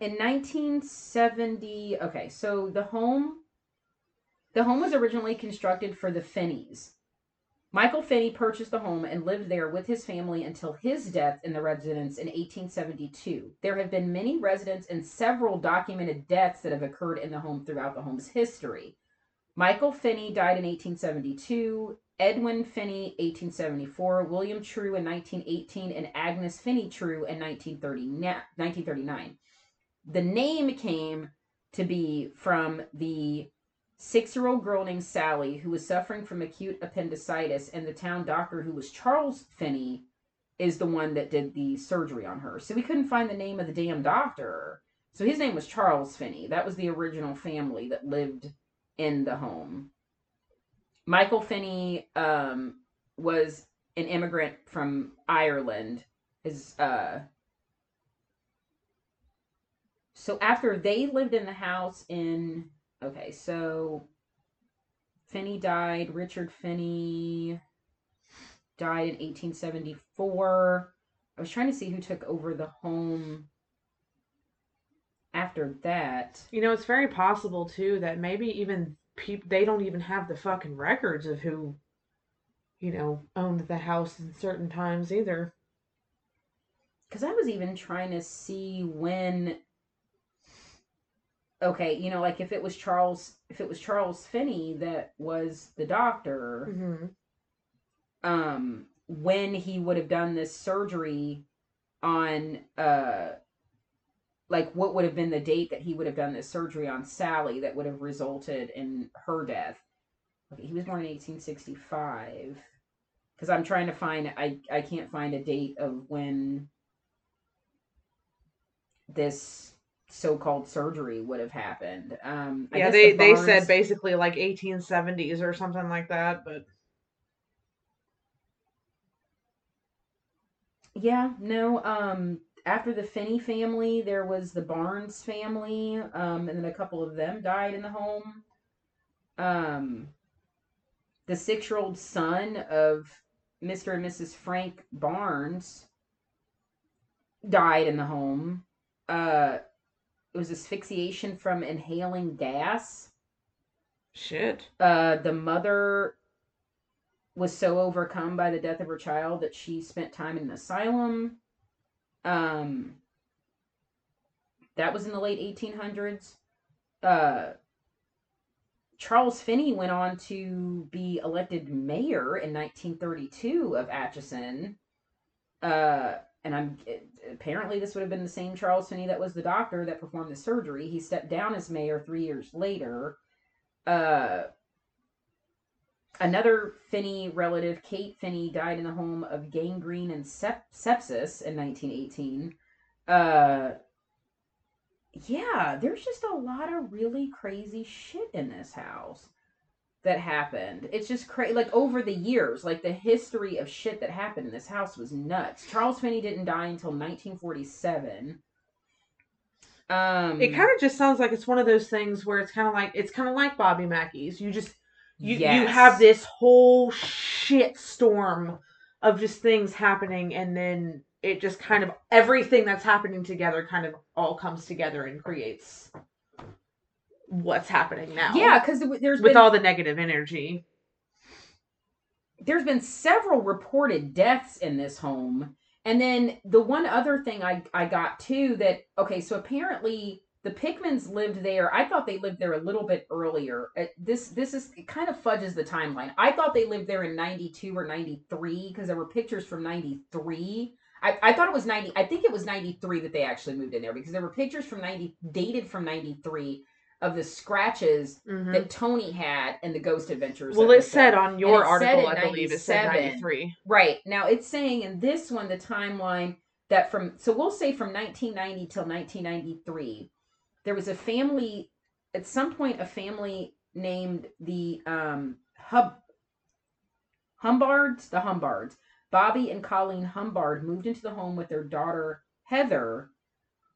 in 1970 okay so the home the home was originally constructed for the finneys. Michael finney purchased the home and lived there with his family until his death in the residence in 1872 there have been many residents and several documented deaths that have occurred in the home throughout the home's history. Michael finney died in 1872 edwin finney 1874 william true in 1918 and agnes finney true in 1939 the name came to be from the six year old girl named Sally who was suffering from acute appendicitis, and the town doctor, who was Charles Finney, is the one that did the surgery on her. So we couldn't find the name of the damn doctor. So his name was Charles Finney. That was the original family that lived in the home. Michael Finney um, was an immigrant from Ireland. His uh, so after they lived in the house in okay, so Finney died. Richard Finney died in 1874. I was trying to see who took over the home after that. You know, it's very possible too that maybe even people they don't even have the fucking records of who, you know, owned the house in certain times either. Because I was even trying to see when okay, you know, like if it was Charles, if it was Charles Finney that was the doctor, Mm-hmm. um, when he would have done this surgery on, uh, like what would have been the date that he would have done this surgery on Sally that would have resulted in her death. Okay, he was born in 1865. Because I'm trying to find, I I can't find a date of when this so-called surgery would have happened. Um, I Yeah, guess they the they said basically like 1870s or something like that, but Yeah, no. Um, after the Finney family, there was the Barnes family, um, and then a couple of them died in the home. Um, the six-year-old son of Mr. and Mrs. Frank Barnes died in the home. Uh, it was asphyxiation from inhaling gas. shit. Uh, the mother was so overcome by the death of her child that she spent time in an asylum. Um, that was in the late 1800s. Uh, Charles Finney went on to be elected mayor in 1932 of Atchison. Uh, and I'm apparently this would have been the same Charles Finney that was the doctor that performed the surgery. He stepped down as mayor three years later. Uh, another Finney relative, Kate Finney, died in the home of gangrene and sep- sepsis in 1918. Uh, yeah, there's just a lot of really crazy shit in this house that happened. It's just crazy. Like over the years, like the history of shit that happened in this house was nuts. Charles Finney didn't die until 1947. Um, It kind of just sounds like it's one of those things where it's kind of like it's kind of like Bobby Mackey's. You just you you have this whole shit storm of just things happening and then it just kind of everything that's happening together kind of all comes together and creates what's happening now. Yeah, because there's with been all the negative energy. there's been several reported deaths in this home. And then the one other thing I, I got too that okay, so apparently the Pickmans lived there. I thought they lived there a little bit earlier. Uh, This this is it kind of fudges the timeline. I thought they lived there in 92 or 93 because there were pictures from 93. I, I thought it was 90. I think it was 93 that they actually moved in there because there were pictures from 90 dated from 93 of the scratches Mhm. that Tony had in the Ghost Adventures. Well, it said on your article, I believe it said 93. Right. Now it's saying in this one, the timeline that from, so we'll say from 1990 till 1993, there was a family at some point a family named the um Hub Humbards, the Humbards. Bobby and Colleen Humbard moved into the home with their daughter Heather,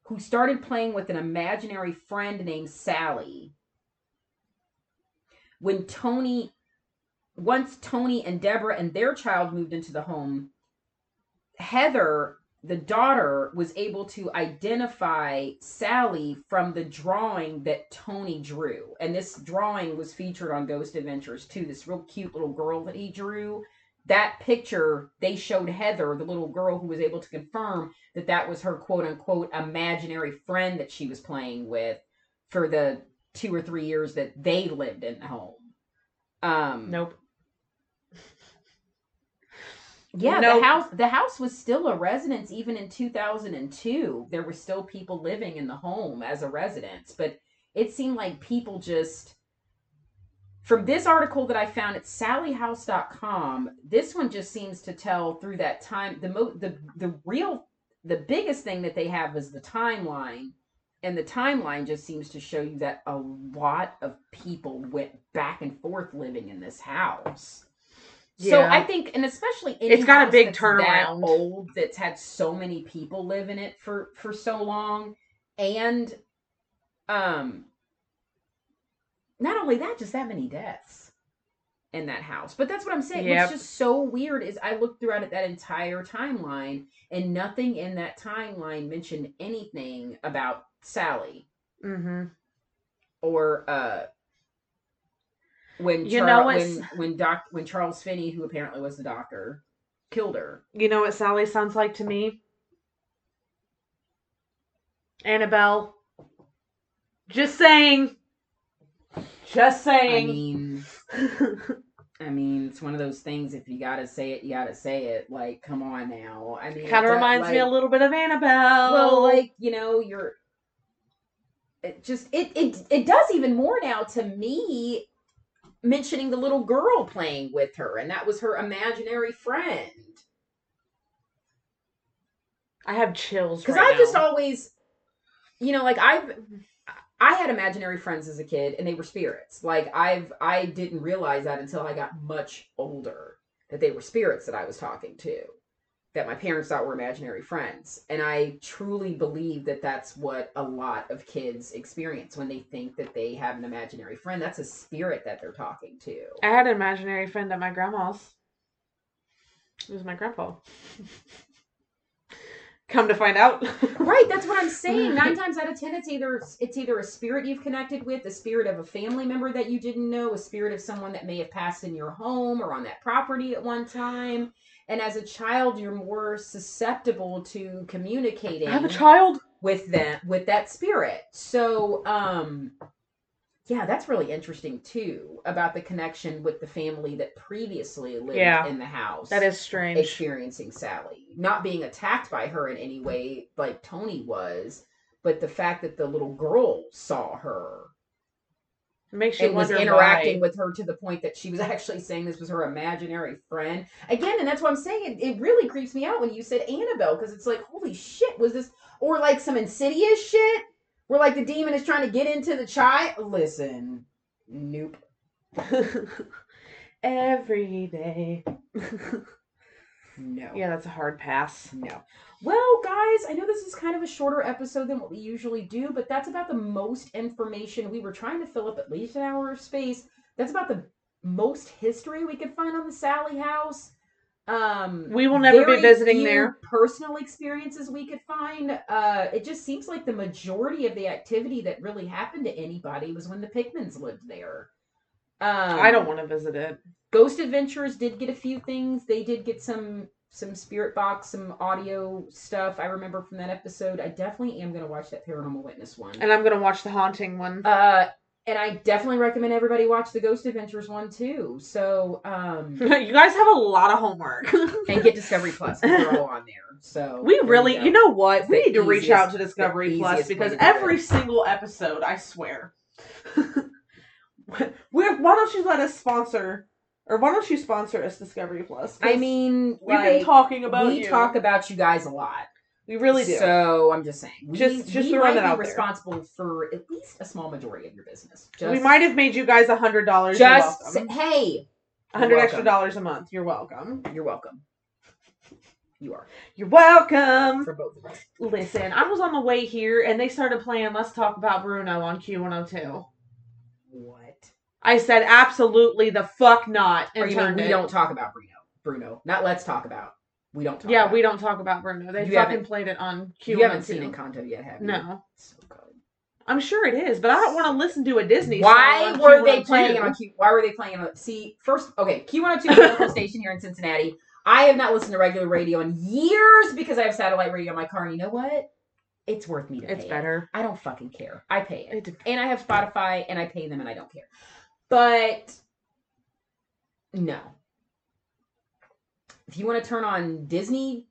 who started playing with an imaginary friend named Sally. When Tony once Tony and Deborah and their child moved into the home, Heather, the daughter, was able to identify Sally from the drawing that Tony drew. And this drawing was featured on Ghost Adventures too. This real cute little girl that he drew. That picture, they showed Heather, the little girl who was able to confirm that that was her quote unquote imaginary friend that she was playing with for the two or three years that they lived in the home. Um, Nope. Yeah, Nope. the house the house was still a residence even in 2002. There were still people living in the home as a residence, but it seemed like people just from this article that I found at sallyhouse.com, this one just seems to tell through that time the mo- the the real the biggest thing that they have is the timeline and the timeline just seems to show you that a lot of people went back and forth living in this house. Yeah. So I think, and especially It's got a big turnaround. That old that's had so many people live in it for for so long, and um, not only that, just that many deaths in that house. But that's what I'm saying. Yep. What's just so weird is I looked throughout that entire timeline, and nothing in that timeline mentioned anything about Sally Mm-hmm. or uh when You Char- know when when doc when Charles Finney, who apparently was the doctor, killed her. You know what Sally sounds like to me? Annabelle. Just saying. Just saying. I mean, I mean, it's one of those things. If you gotta say it, you gotta say it. Like, come on now. I mean, kind of reminds me a little bit of Annabelle. Well, like you know, you're. It just it it it does even more now to me, mentioning the little girl playing with her, and that was her imaginary friend. I have chills because right I've just always, you know, like I've, I had imaginary friends as a kid, and they were spirits. Like I've, I didn't realize that until I got much older that they were spirits that I was talking to, that my parents thought were imaginary friends, and I truly believe that that's what a lot of kids experience when they think that they have an imaginary friend. That's a spirit that they're talking to. I had an imaginary friend at my grandma's. It was my grandpa. Come to find out. Right, that's what I'm saying. Nine times out of ten, it's either it's either a spirit you've connected with, a spirit of a family member that you didn't know, a spirit of someone that may have passed in your home or on that property at one time. And as a child, you're more susceptible to communicating I have a child. with them with that spirit. So, um, yeah, that's really interesting too about the connection with the family that previously lived Yeah. in the house That is strange. experiencing Sally, not being attacked by her in any way like Tony was, but the fact that the little girl saw her It makes you and was interacting why. with her to the point that she was actually saying this was her imaginary friend. Again, and that's what I'm saying. It, it really creeps me out when you said Annabelle because it's like, holy shit, was this or like some insidious shit where like the demon is trying to get into the child? Listen, nope. Every day. No. yeah, that's a hard pass. No. Well, guys, I know this is kind of a shorter episode than what we usually do, but that's about the most information. We were trying to fill up at least an hour of space. That's about the most history we could find on the Sallie House. Um, We will never be visiting there. Personal experiences we could find. Uh, it just seems like the majority of the activity that really happened to anybody was when the Pickmans lived there. Um, I don't want to visit it. Ghost Adventures did get a few things. They did get some some spirit box, some audio stuff. I remember from that episode. I definitely am gonna watch that Paranormal Witness one. And I'm gonna watch the haunting one. Uh, and I definitely recommend everybody watch the Ghost Adventures one too. So um, you guys have a lot of homework. and get Discovery Plus. all on there. So we really, go. you know what? It's We need to reach out to Discovery Plus because every single episode, I swear. We're, why don't you let us sponsor, or why don't you sponsor us Discovery Plus? I mean, we've like, been talking about we you. talk about you guys a lot. We really do. So I'm just saying, we, Just- just we might that be out there. responsible for at least a small majority of your business. Just, we might have made you guys a hundred dollars. Just say, hey, A hundred extra dollars a month. You're welcome. you're welcome. You are You're welcome. for both of us. Listen, I was on the way here and they started playing Let's Talk About Bruno on Q102. What? I said absolutely the fuck not and Or you mean we it. don't talk about Bruno? Bruno, not let's talk about. We don't talk. yeah, about. we don't talk about Bruno. They You fucking haven't- played it on Q102. You haven't seen Encanto yet, have you? No. So good. I'm sure it is, but I don't want to listen to a Disney Why song on were they Q102. playing it on Q? Why were they playing it on? See, first, okay, Q102 is a local station here in Cincinnati. I have not listened to regular radio in years because I have satellite radio in my car. And you know what? It's worth me to pay. It's it. better. I don't fucking care. I pay it. It, and I have Spotify and I pay them and I don't care. But no. If you want to turn on Disney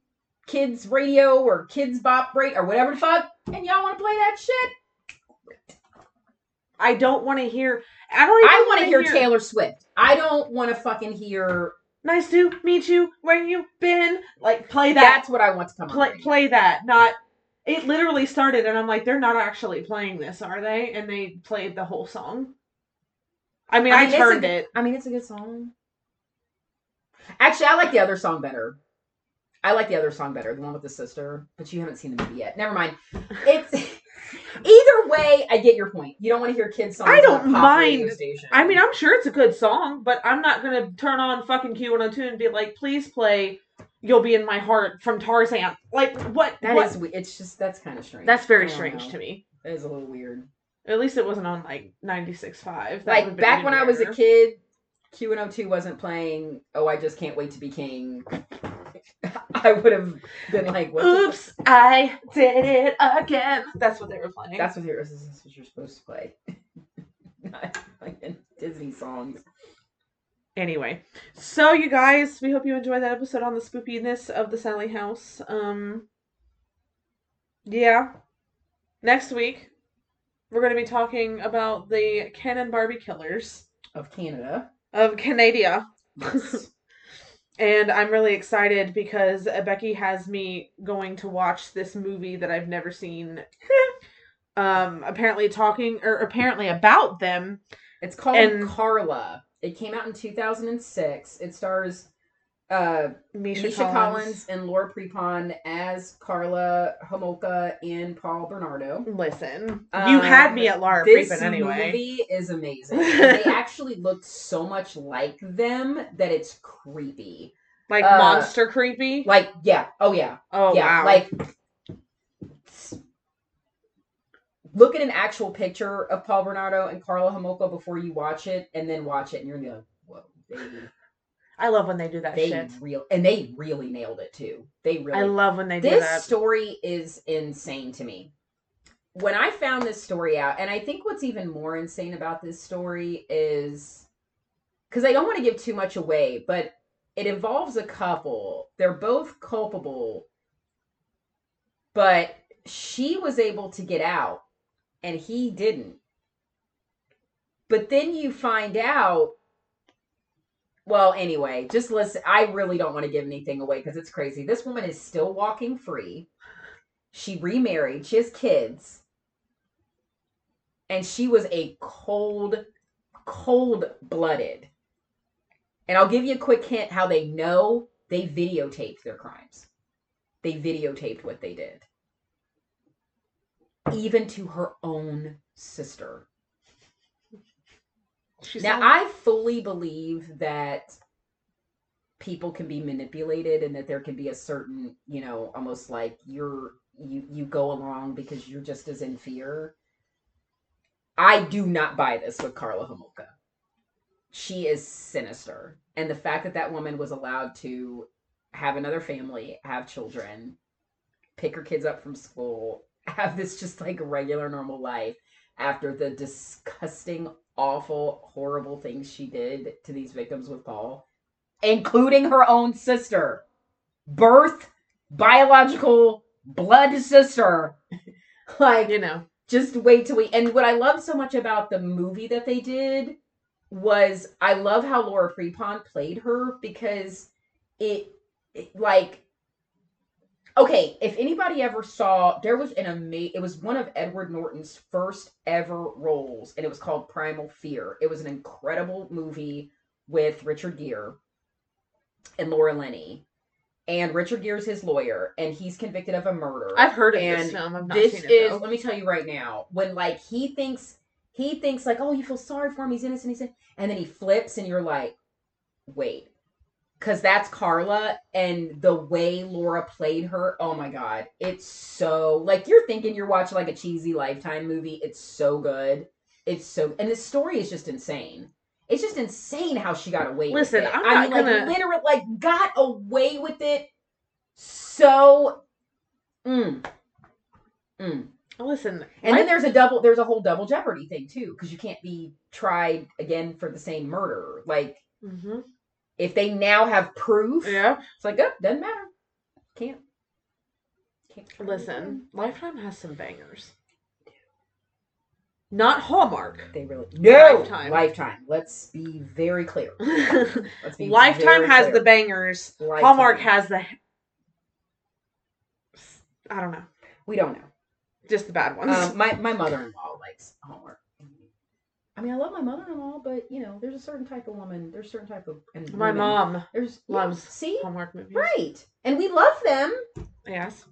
Kids Radio or Kidz Bop Radio or whatever the fuck, and y'all want to play that shit, I don't want to hear. I don't. Even I want to hear Taylor Swift. I don't want to fucking hear. Nice to meet you. Where you been? Like play that. That's what I want to come play play that. Not. It literally started, and I'm like, they're not actually playing this, are they? And they played the whole song. I mean, I I, mean, a turned good- it. I mean, it's a good song. Actually, I like the other song better. I like the other song better, the one with the sister, but you haven't seen the movie yet. Never mind. It's either way. I get your point. You don't want to hear kids songs. I don't on a pop mind. I mean, I'm sure it's a good song, but I'm not gonna turn on fucking Q102 and be like, please play "You'll Be in My Heart" from Tarzan. Like, what? that what? is we- It's just that's kind of strange. That's very strange know. to me. That is a little weird. At least it wasn't on like 96.5. That like back when I was a kid, Q102 wasn't playing. Oh, I just can't wait to be king. I would have been like, what? the? Oops, I did it again. That's what they were playing. That's what you're, this what you're supposed to play. Not fucking Disney songs. Anyway, so you guys, we hope you enjoyed that episode on the spookiness of the Sallie House. Um, yeah. Next week, we're going to be talking about the Ken and Barbie killers Of Canada. Of Canada. Yes. And I'm really excited because Becky has me going to watch this movie that I've never seen. um, apparently talking or apparently about them. it's called And- Karla. It came out in 2006. It stars uh, Misha, Misha Collins. and Laura Prepon as Karla Homolka and Paul Bernardo. Listen, you had me Um, at Laura This Prepon anyway. movie is amazing. they actually look so much like them that it's creepy. Like uh, monster creepy. Like, yeah, oh yeah, Oh yeah, wow! like look at an actual picture of Paul Bernardo and Karla Homolka before you watch it, and then watch it, and you're like, "Whoa, they, I love when they do that they shit. real," and they really nailed it too. They really. I love when they do this that. story is insane to me. When I found this story out, and I think what's even more insane about this story is because I don't want to give too much away, but it involves a couple. They're both culpable, but she was able to get out and he didn't. But then you find out. Well, anyway, just listen. I really don't want to give anything away because it's crazy. This woman is still walking free. She remarried. She has kids. And she was a cold, cold blooded. And I'll give you a quick hint how they know they videotaped their crimes. They videotaped what they did. Even to her own sister. She's Now, so- I fully believe that people can be manipulated and that there can be a certain, you know, almost like you're you you go along because you're just as in fear. I do not buy this with Karla Homolka. She is sinister. And the fact that that woman was allowed to have another family, have children, pick her kids up from school, have this just like regular normal life after the disgusting, awful, horrible things she did to these victims with Paul, including her own sister, birth, biological blood sister. like, you know, just wait till we. And what I love so much about the movie that they did was I love how Laura Prepon played her because it, it like Okay, if anybody ever saw, there was an amazing. It was one of Edward Norton's first ever roles, and it was called Primal Fear. It was an incredible movie with Richard Gere and Laura Linney, and Richard Gere's his lawyer, and he's convicted of a murder. I've heard of And this film. I've not this seen it. is though. let me tell you right now when like he thinks he thinks like oh you feel sorry for him he's innocent he's in, and then he flips and you're like wait because that's karla and the way laura played her oh my god it's so like you're thinking you're watching like a cheesy lifetime movie it's so good it's so and the story is just insane it's just insane how she got away Listen, with it I'm i not mean like gonna- literally like got away with it so mm, mm. Listen, And my- then there's a double there's a whole double jeopardy thing too because you can't be tried again for the same murder. Like Mhm. If they now have proof, yeah. it's like oh, doesn't matter. Can't. Can't. Listen, Lifetime has some bangers. Not Hallmark. They really no Lifetime. Lifetime. Let's be very clear. Let's be Lifetime very has clear. the bangers. Lifetime. Hallmark has the. I don't know, We don't know. just the bad ones. Um, my my mother in law likes Hallmark. I mean, I love my mother in law, but you know, there's a certain type of woman. There's a certain type of and My women. mom There's loves yeah, see Hallmark movies. right, and we love them. Yes,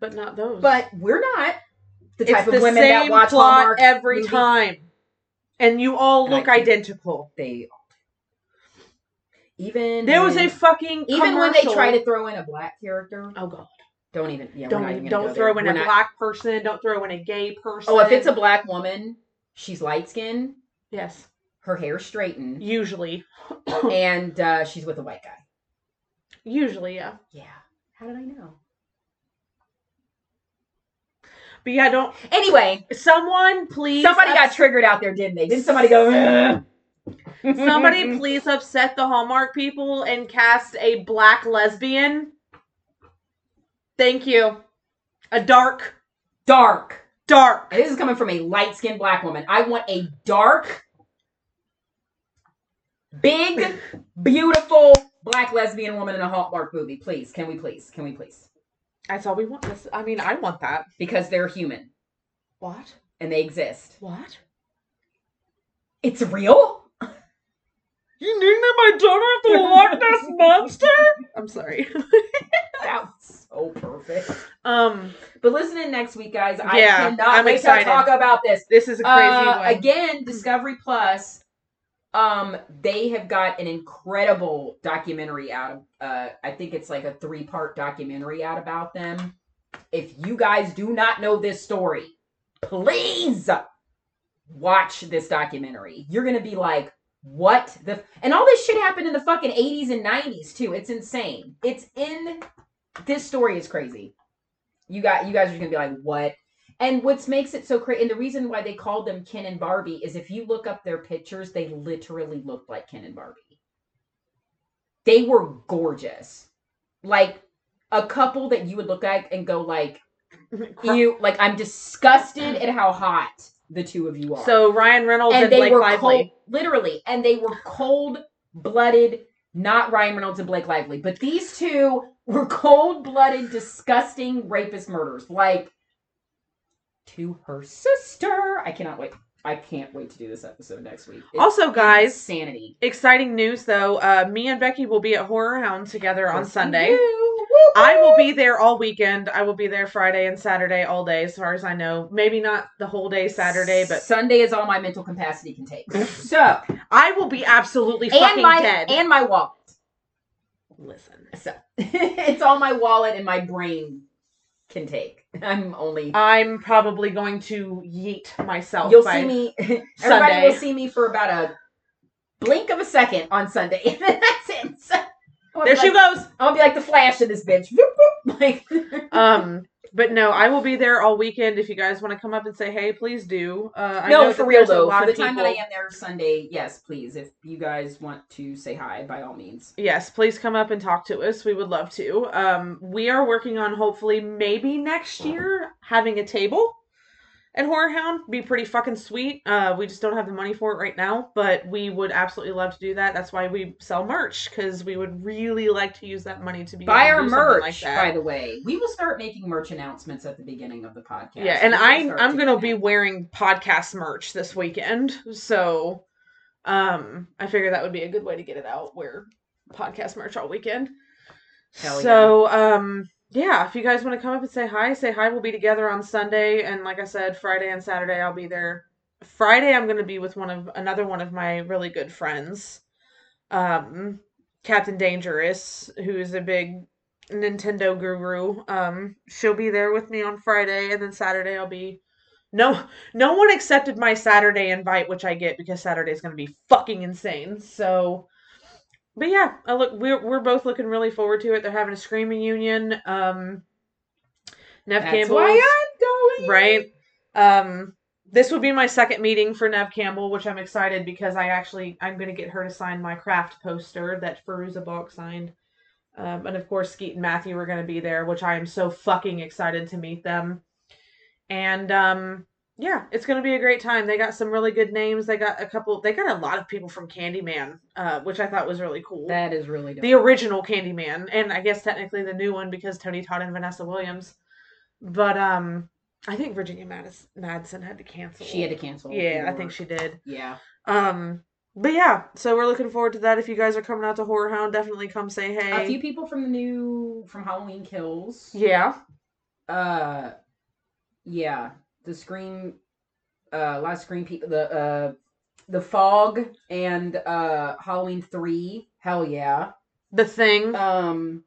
but not those. But we're not the type of women that watch Hallmark every movies. time, and you all And I look identical. They even There was a fucking even when they try to throw in a black character. Oh god! Don't even yeah. we're don't not even, gonna don't go throw there. in We're a not- black person. Don't throw in a gay person. Oh, if it's a black woman, she's light skinned, yes, her hair straightened, usually, and uh, she's with a white guy. usually, yeah. Yeah. How did I know? But yeah, don't. Anyway, Someone please. somebody got triggered out there, didn't they? Didn't somebody go? "Ugh"? Somebody please upset the Hallmark people and cast a black lesbian. Thank you. A dark, dark. Dark. This is coming from a light skinned black woman. I want a dark, big, beautiful black lesbian woman in a Hallmark movie. Please, can we please? Can we please? That's all we want. This- I mean, I want that. Because they're human What? and they exist. What? It's real? You named my daughter after the Loch Ness monster? I'm sorry. That's so perfect. Um, But listen in next week, guys. I Yeah, cannot I'm wait excited. to talk about this. this is a crazy Uh, one. again, Discovery Plus. Um, they have got an incredible documentary out of. Uh, I think it's like a three-part documentary out about them. If you guys do not know this story, please watch this documentary. You're gonna be like, "What the?" And all this shit happened in the fucking 80s and 90s too. It's insane. It's in. This story is crazy. You got. You guys are gonna be like, "What?" And what makes it so crazy, and the reason why they called them Ken and Barbie is if you look up their pictures, they literally looked like Ken and Barbie. They were gorgeous, like a couple that you would look at and go like, "You like." I'm disgusted at how hot the two of you are. so Ryan Reynolds and, and Blake Lively. cold, literally, and they were cold blooded. Not Ryan Reynolds and Blake Lively, but these two were cold blooded, disgusting rapist murders. Like to her sister. I cannot wait. I can't wait to do this episode next week. It's Also, guys, insanity. exciting news though. Uh, me and Becky will be at Horror Hound together on Sunday. I will be there all weekend. I will be there Friday and Saturday all day, as far as I know. Maybe not the whole day Saturday, but Sunday is all my mental capacity can take. So I will be absolutely fucking my dead. and my wallet. Listen, So it's all my wallet and my brain can take. I'm only I'm probably going to yeet myself. You'll see me. Everybody will see me for about a blink of a second on Sunday, and then that's it. So, There she like, goes. I'll be like the Flash in this bitch. Like, Um, but no, I will be there all weekend. If you guys want to come up and say hey, please do. Uh, I no, know for real though. For the time that I am there Sunday, yes, please. If you guys want to say hi, by all means. Yes, please come up and talk to us. We would love to. Um, we are working on hopefully maybe next year having a table at Horror Hound. Be pretty fucking sweet. Uh, we just don't have the money for it right now, but we would absolutely love to do that. That's why we sell merch because we would really like to use that money to be Buy our merch, like that. by the way. We will start making merch announcements at the beginning of the podcast. Yeah, and I I'm gonna be wearing podcast merch this weekend, so um I figured that would be a good way to get it out. Wear podcast merch all weekend. Hell so um yeah, if you guys want to come up and say hi, say hi. We'll be together on Sunday, and like I said, Friday and Saturday I'll be there. Friday I'm gonna be with one of another one of my really good friends, um, Captain Dangerous, who's a big Nintendo guru. Um, she'll be there with me on Friday, and then Saturday I'll be. No, no one accepted my Saturday invite, which I get because Saturday is gonna be fucking insane. So, but yeah, I look, we're we're both looking really forward to it. They're having a screaming union. Um, Neve That's Campbell, why I'm going. right? Um, this would be my second meeting for Neve Campbell, which I'm excited because I actually I'm gonna get her to sign my craft poster that Fairuza Balk signed. Um, and of course, Skeet and Matthew are going to be there, which I am so fucking excited to meet them. And um, yeah, it's going to be a great time. They got some really good names. They got a couple. They got a lot of people from Candyman, uh, which I thought was really cool. That is really dope. the original Candyman, and I guess technically the new one because Tony Todd and Vanessa Williams. But um, I think Virginia Madis- Madsen had to cancel. she had to cancel. Yeah, I think she did. Yeah. Um, but yeah, so we're looking forward to that. If you guys are coming out to Horror Hound, definitely come say hey. A few people from the new from Halloween Kills. Yeah. Uh, yeah. The Scream. Uh, of Scream people. The uh, the Fog and uh Halloween Three. Hell yeah. The thing. Um,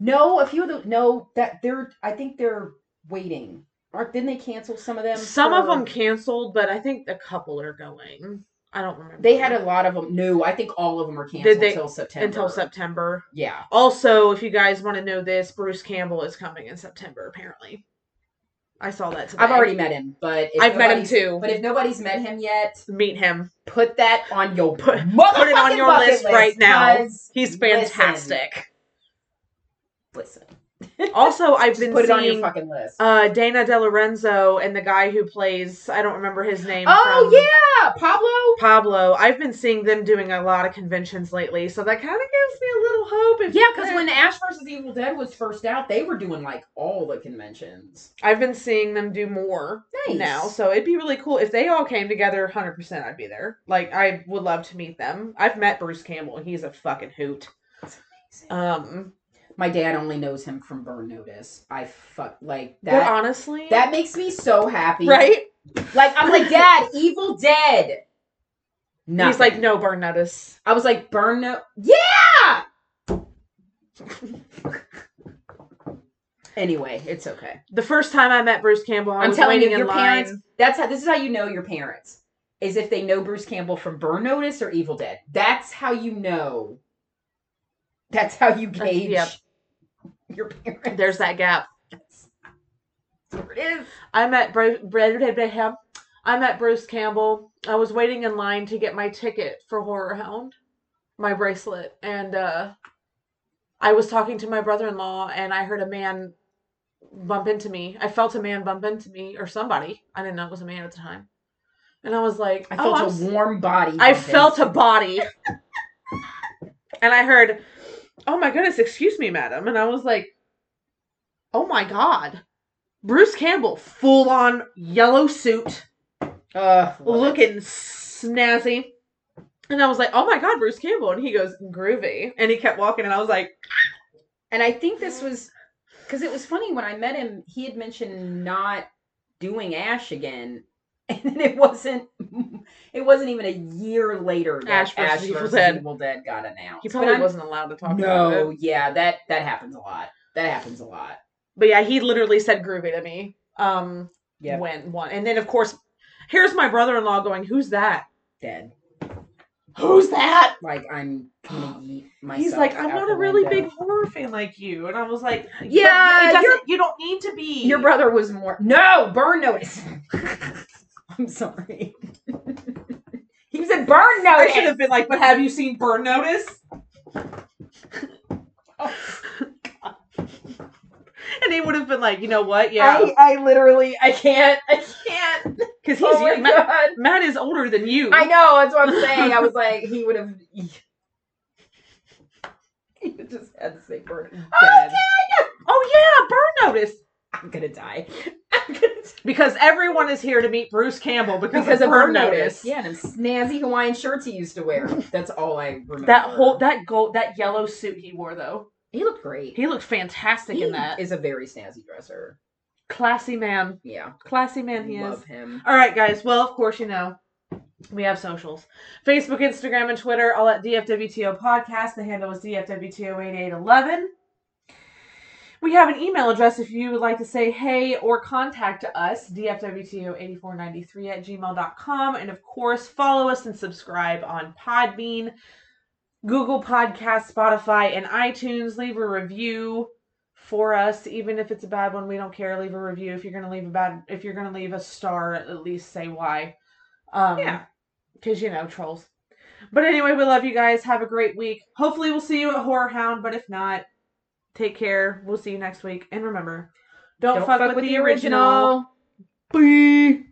no, a few of the no that they're. I think they're waiting. Aren't didn't they cancel some of them? Some of them canceled, but I think a couple are going. I don't remember. They had a lot of them. No, I think all of them are canceled they- until September. until September. Yeah. Also, if you guys want to know this, Bruce Campbell is coming in September. Apparently, I saw that today. I've already met him, but if I've met him too. But if nobody's met him yet, meet him. put that on your Put- put it on your bucket list right now. He's listen, fantastic. Listen, Also, I've been put it on your seeing fucking list. uh, Dana DeLorenzo and the guy who plays I don't remember his name. oh yeah, Pablo. Pablo. I've been seeing them doing a lot of conventions lately, so that kind of gives me a little hope. Yeah, because when Ash versus Evil Dead was first out, they were doing like all the conventions. I've been seeing them do more Nice. now, so it'd be really cool if they all came together. Hundred percent, I'd be there. Like I would love to meet them. I've met Bruce Campbell, he's a fucking hoot. Um, My dad only knows him from Burn Notice. I fuck like but that. honestly, that makes me so happy. right? Like I'm like, Dad, Evil Dead. Nothing. He's like, no, burn notice. I was like, Burn No. Yeah. anyway, it's okay. The first time I met Bruce Campbell, I I'm was telling you, your line. parents. That's how. This is how you know your parents. Is if they know Bruce Campbell from Burn Notice or Evil Dead. That's how you know. That's how you gauge yep. Your parents. There's that gap. There it is. I met Bruce. I met Bruce Campbell. I was waiting in line to get my ticket for Horror Hound, my bracelet, and uh, I was talking to my brother-in-law, and I heard a man bump into me. I felt a man bump into me, or somebody. I didn't know it was a man at the time, and I was like, I "Oh, felt I'm a s- warm body. I felt a body. and I heard, Oh my goodness, excuse me, madam. And I was like, Oh my god. Bruce Campbell, full on yellow suit, Uh, love it. looking snazzy. And I was like, Oh my god, Bruce Campbell. And he goes, Groovy. And he kept walking, and I was like, And I think this was because it was funny when I met him. He had mentioned not doing Ash again, and then it wasn't. It wasn't even a year later that Ash Ash versus versus, Evil Evil, Dead. Dead. got announced. He probably wasn't allowed to talk about it. No, yeah, that that happens a lot. That happens a lot. But yeah, he literally said groovy to me. Um, Yeah, when one, and then of course, here's my brother-in-law going, "Who's that? dead. Who's that?" Like I'm gonna eat myself. He's like, "I'm not a really window." big horror fan like you," and I was like, Yeah, it doesn't- you're- you don't need to be." Your brother was more. No, burn notice. I'm sorry. he was a burn Notice. I should have been like, "But have you seen Burn Notice?" Oh. and he would have been like, "You know what? Yeah, I, I literally, I can't, I can't. because oh he's oh my. Matt, god. Matt is older than you. I know, that's what I'm saying. I was like, he would have. He just had to say burn. Dead. Oh yeah, burn notice. I'm gonna die. I'm gonna die. Because everyone is here to meet Bruce Campbell because, Because of of burn notice. notice. Yeah, and snazzy Hawaiian shirts he used to wear. That's all I remember. That whole that gold that yellow suit he wore though. he looked great. He looked fantastic He in that. is a very snazzy dresser. Classy man. Yeah, Classy man he is. love is. him. All right, guys. Well, of course, you know, we have socials Facebook, Instagram, and Twitter, all at DFWTO Podcast. The handle is DFWTO8811. We have an email address if you would like to say hey or contact us, DFWTO8493 at gmail.com. And of course, follow us and subscribe on Podbean, Google Podcast, Spotify, and iTunes. Leave a review for us, even if it's a bad one. We don't care. Leave a review. If you're gonna leave a bad, if you're gonna leave a star, at least say why. Um, Yeah. because you know trolls. But anyway, we love you guys. Have a great week. Hopefully, we'll see you at Horror Hound. But if not, take care. We'll see you next week. And remember, don't, fuck, with, the original. Bye.